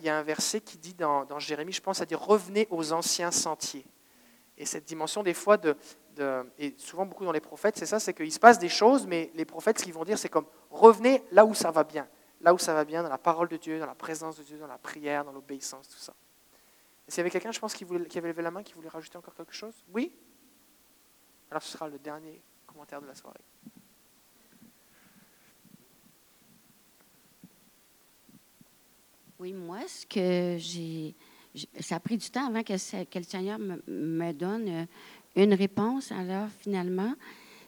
A: y un- verset qui dit dans, Jérémie, je pense, à dire revenez aux anciens sentiers. Et cette dimension des fois de, de- et souvent beaucoup dans les prophètes, c'est ça, c'est qu'il se passe des choses, mais les prophètes, ce qu'ils vont dire, c'est comme revenez là où ça va bien, là où ça va bien, dans la parole de Dieu, dans la présence de Dieu, dans la prière, dans l'obéissance, tout ça. Et s'il y avait quelqu'un, je pense, qui, avait levé la main, qui voulait rajouter encore quelque chose? Oui? Alors ce sera le dernier commentaire de la soirée.
D: Oui, moi, ce que j'ai. Ça a pris du temps avant que, le Seigneur me, me donne euh, une réponse. Alors, finalement,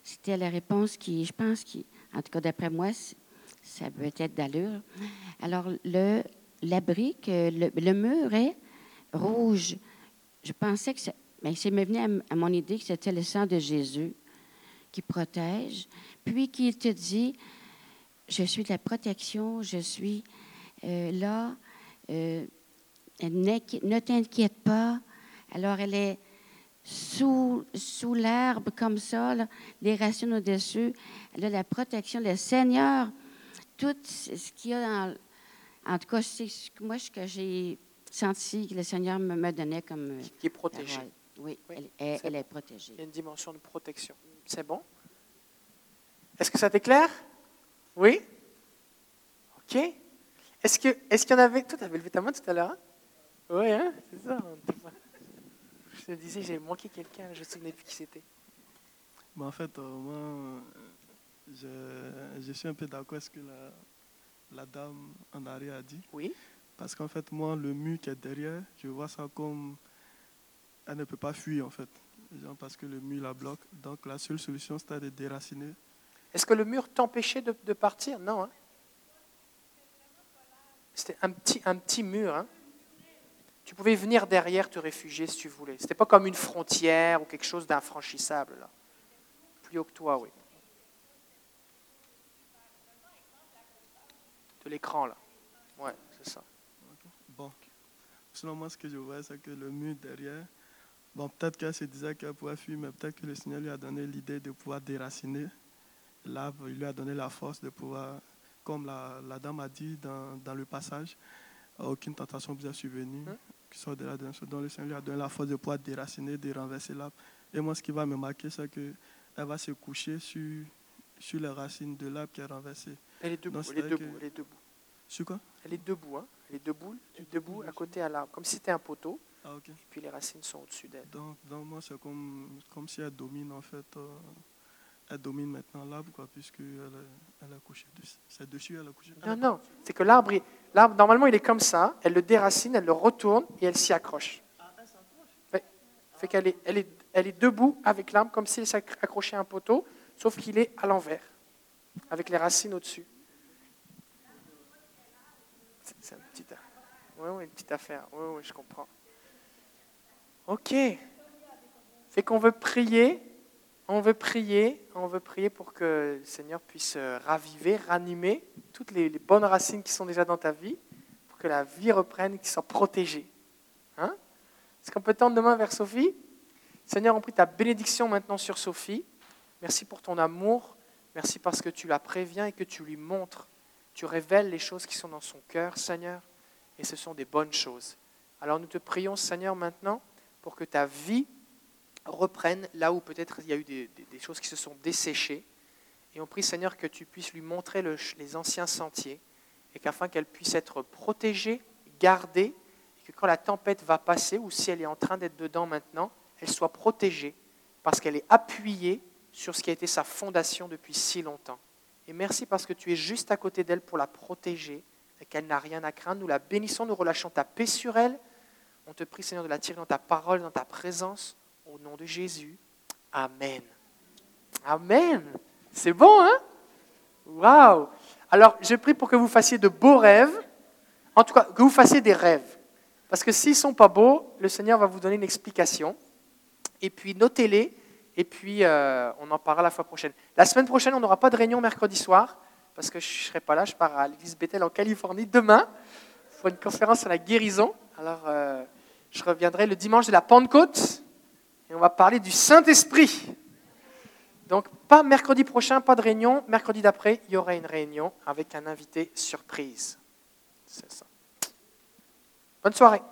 D: c'était la réponse qui, je pense, qui, en tout cas, d'après moi, ça peut être d'allure. Alors, le, la brique, euh, le, mur est rouge. Je pensais que ça. Mais c'est venu à, à mon idée que c'était le sang de Jésus qui protège, puis qui te dit Je suis de la protection, je suis euh, là, euh, ne t'inquiète pas. Alors, elle est sous, sous l'herbe comme ça, les racines au-dessus. Elle a la protection, le Seigneur, tout ce qu'il y a dans. En tout cas, c'est ce que moi ce que j'ai senti que le Seigneur me, me donnait comme. euh,
A: Qui est protégée.
D: parole. Oui,
A: Oui,
D: elle, est protégée.
A: Il y a une dimension de protection. C'est bon? Est-ce que ça t'éclaire? Oui? Ok. Est-ce que est-ce qu'il y en avait Toi, tu avais levé ta main tout à l'heure hein? Oui, hein c'est ça. Je te disais, j'ai manqué quelqu'un, je ne me souvenais plus qui c'était.
E: Mais en fait, euh, moi, euh, je, je suis un peu d'accord avec ce que la, la dame en arrière a dit.
A: Oui.
E: Parce qu'en fait, moi, le mur qui est derrière, je vois ça comme. Elle ne peut pas fuir, en fait. Genre parce que le mur la bloque. Donc, la seule solution, c'était de déraciner.
A: Est-ce que le mur t'empêchait de, de partir? Non. Hein C'était un petit, un petit mur. Hein tu pouvais venir derrière te réfugier si tu voulais. C'était pas comme une frontière ou quelque chose d'infranchissable. Là. Plus haut que toi, oui. L'écran, là. Ouais, c'est ça.
E: Bon. Selon moi, ce que je vois, c'est que le mur derrière, bon, peut-être qu'elle se disait qu'elle pouvait fuir, mais peut-être que le Seigneur lui a donné l'idée de pouvoir déraciner l'arbre. Il lui a donné la force de pouvoir, comme la, la dame a dit dans, dans le passage, aucune tentation vous a survenue,
A: Hein?
E: qui sort de là, dont le Seigneur lui a donné la force de pouvoir déraciner, de renverser l'arbre. Et moi, ce qui va me marquer, c'est qu'elle va se coucher sur, sur les racines de l'arbre qui est renversé.
A: Elle est debout,
E: Donc,
A: elle est debout,
E: que-
A: elle est debout.
E: Sur quoi?
A: Elle est debout, hein. Elle est debout, debout à côté à l'arbre, comme si c'était un poteau.
E: Ah, ok.
A: Et puis les racines sont au-dessus d'elle.
E: Donc, donc moi, c'est comme, comme si elle domine, en fait, euh, elle domine maintenant l'arbre, quoi, puisqu'elle elle est couchée dessus. C'est dessus, elle est couchée.
A: Non, non, c'est que l'arbre, il- l'arbre, normalement, il est comme ça. Elle le déracine, elle le retourne et elle s'y accroche. Oui. Fait qu'elle est, elle est, elle est debout avec l'arbre, comme si elle s'accrochait à un poteau, sauf qu'il est à l'envers, avec les racines au-dessus. C'est- C'est un une petite affaire. Oui, oui, je comprends. OK. Fait qu'on veut prier, on veut prier, on veut prier pour que le Seigneur puisse euh, raviver, ranimer toutes les, les bonnes racines qui sont déjà dans ta vie, pour que la vie reprenne, qu'ils soient protégés. Hein? Est-ce qu'on peut tendre demain vers Sophie? Seigneur, on prie ta bénédiction maintenant sur Sophie. Merci pour ton amour. Merci parce que tu la préviens et que tu lui montres. Tu révèles les choses qui sont dans son cœur, Seigneur, et ce sont des bonnes choses. Alors nous te prions, Seigneur, maintenant, pour que ta vie reprenne là où peut-être il y a eu des, choses qui se sont desséchées. Et on prie, Seigneur, que tu puisses lui montrer les anciens sentiers et qu'afin qu'elle puisse être protégée, gardée, et que quand la tempête va passer, ou si elle est en train d'être dedans maintenant, elle soit protégée parce qu'elle est appuyée sur ce qui a été sa fondation depuis si longtemps. Et merci parce que tu es juste à côté d'elle pour la protéger et qu'elle n'a rien à craindre. Nous la bénissons, nous relâchons ta paix sur elle. On te prie, Seigneur, de la tirer dans ta parole, dans ta présence, au nom de Jésus. Amen. Amen. C'est bon, hein? Waouh! Alors, je prie pour que vous fassiez de beaux rêves. En tout cas, que vous fassiez des rêves. Parce que s'ils ne sont pas beaux, le Seigneur va vous donner une explication. Et puis, notez-les. Et puis, euh, on en parlera la fois prochaine. La semaine prochaine, on n'aura pas de réunion mercredi soir. Parce que je ne serai pas là. Je pars à l'église Bethel en Californie demain pour une conférence sur la guérison. Alors, euh, je reviendrai le dimanche de la Pentecôte. Et on va parler du Saint-Esprit. Donc, pas mercredi prochain, pas de réunion. Mercredi d'après, il y aura une réunion avec un invité surprise. C'est ça. Bonne soirée.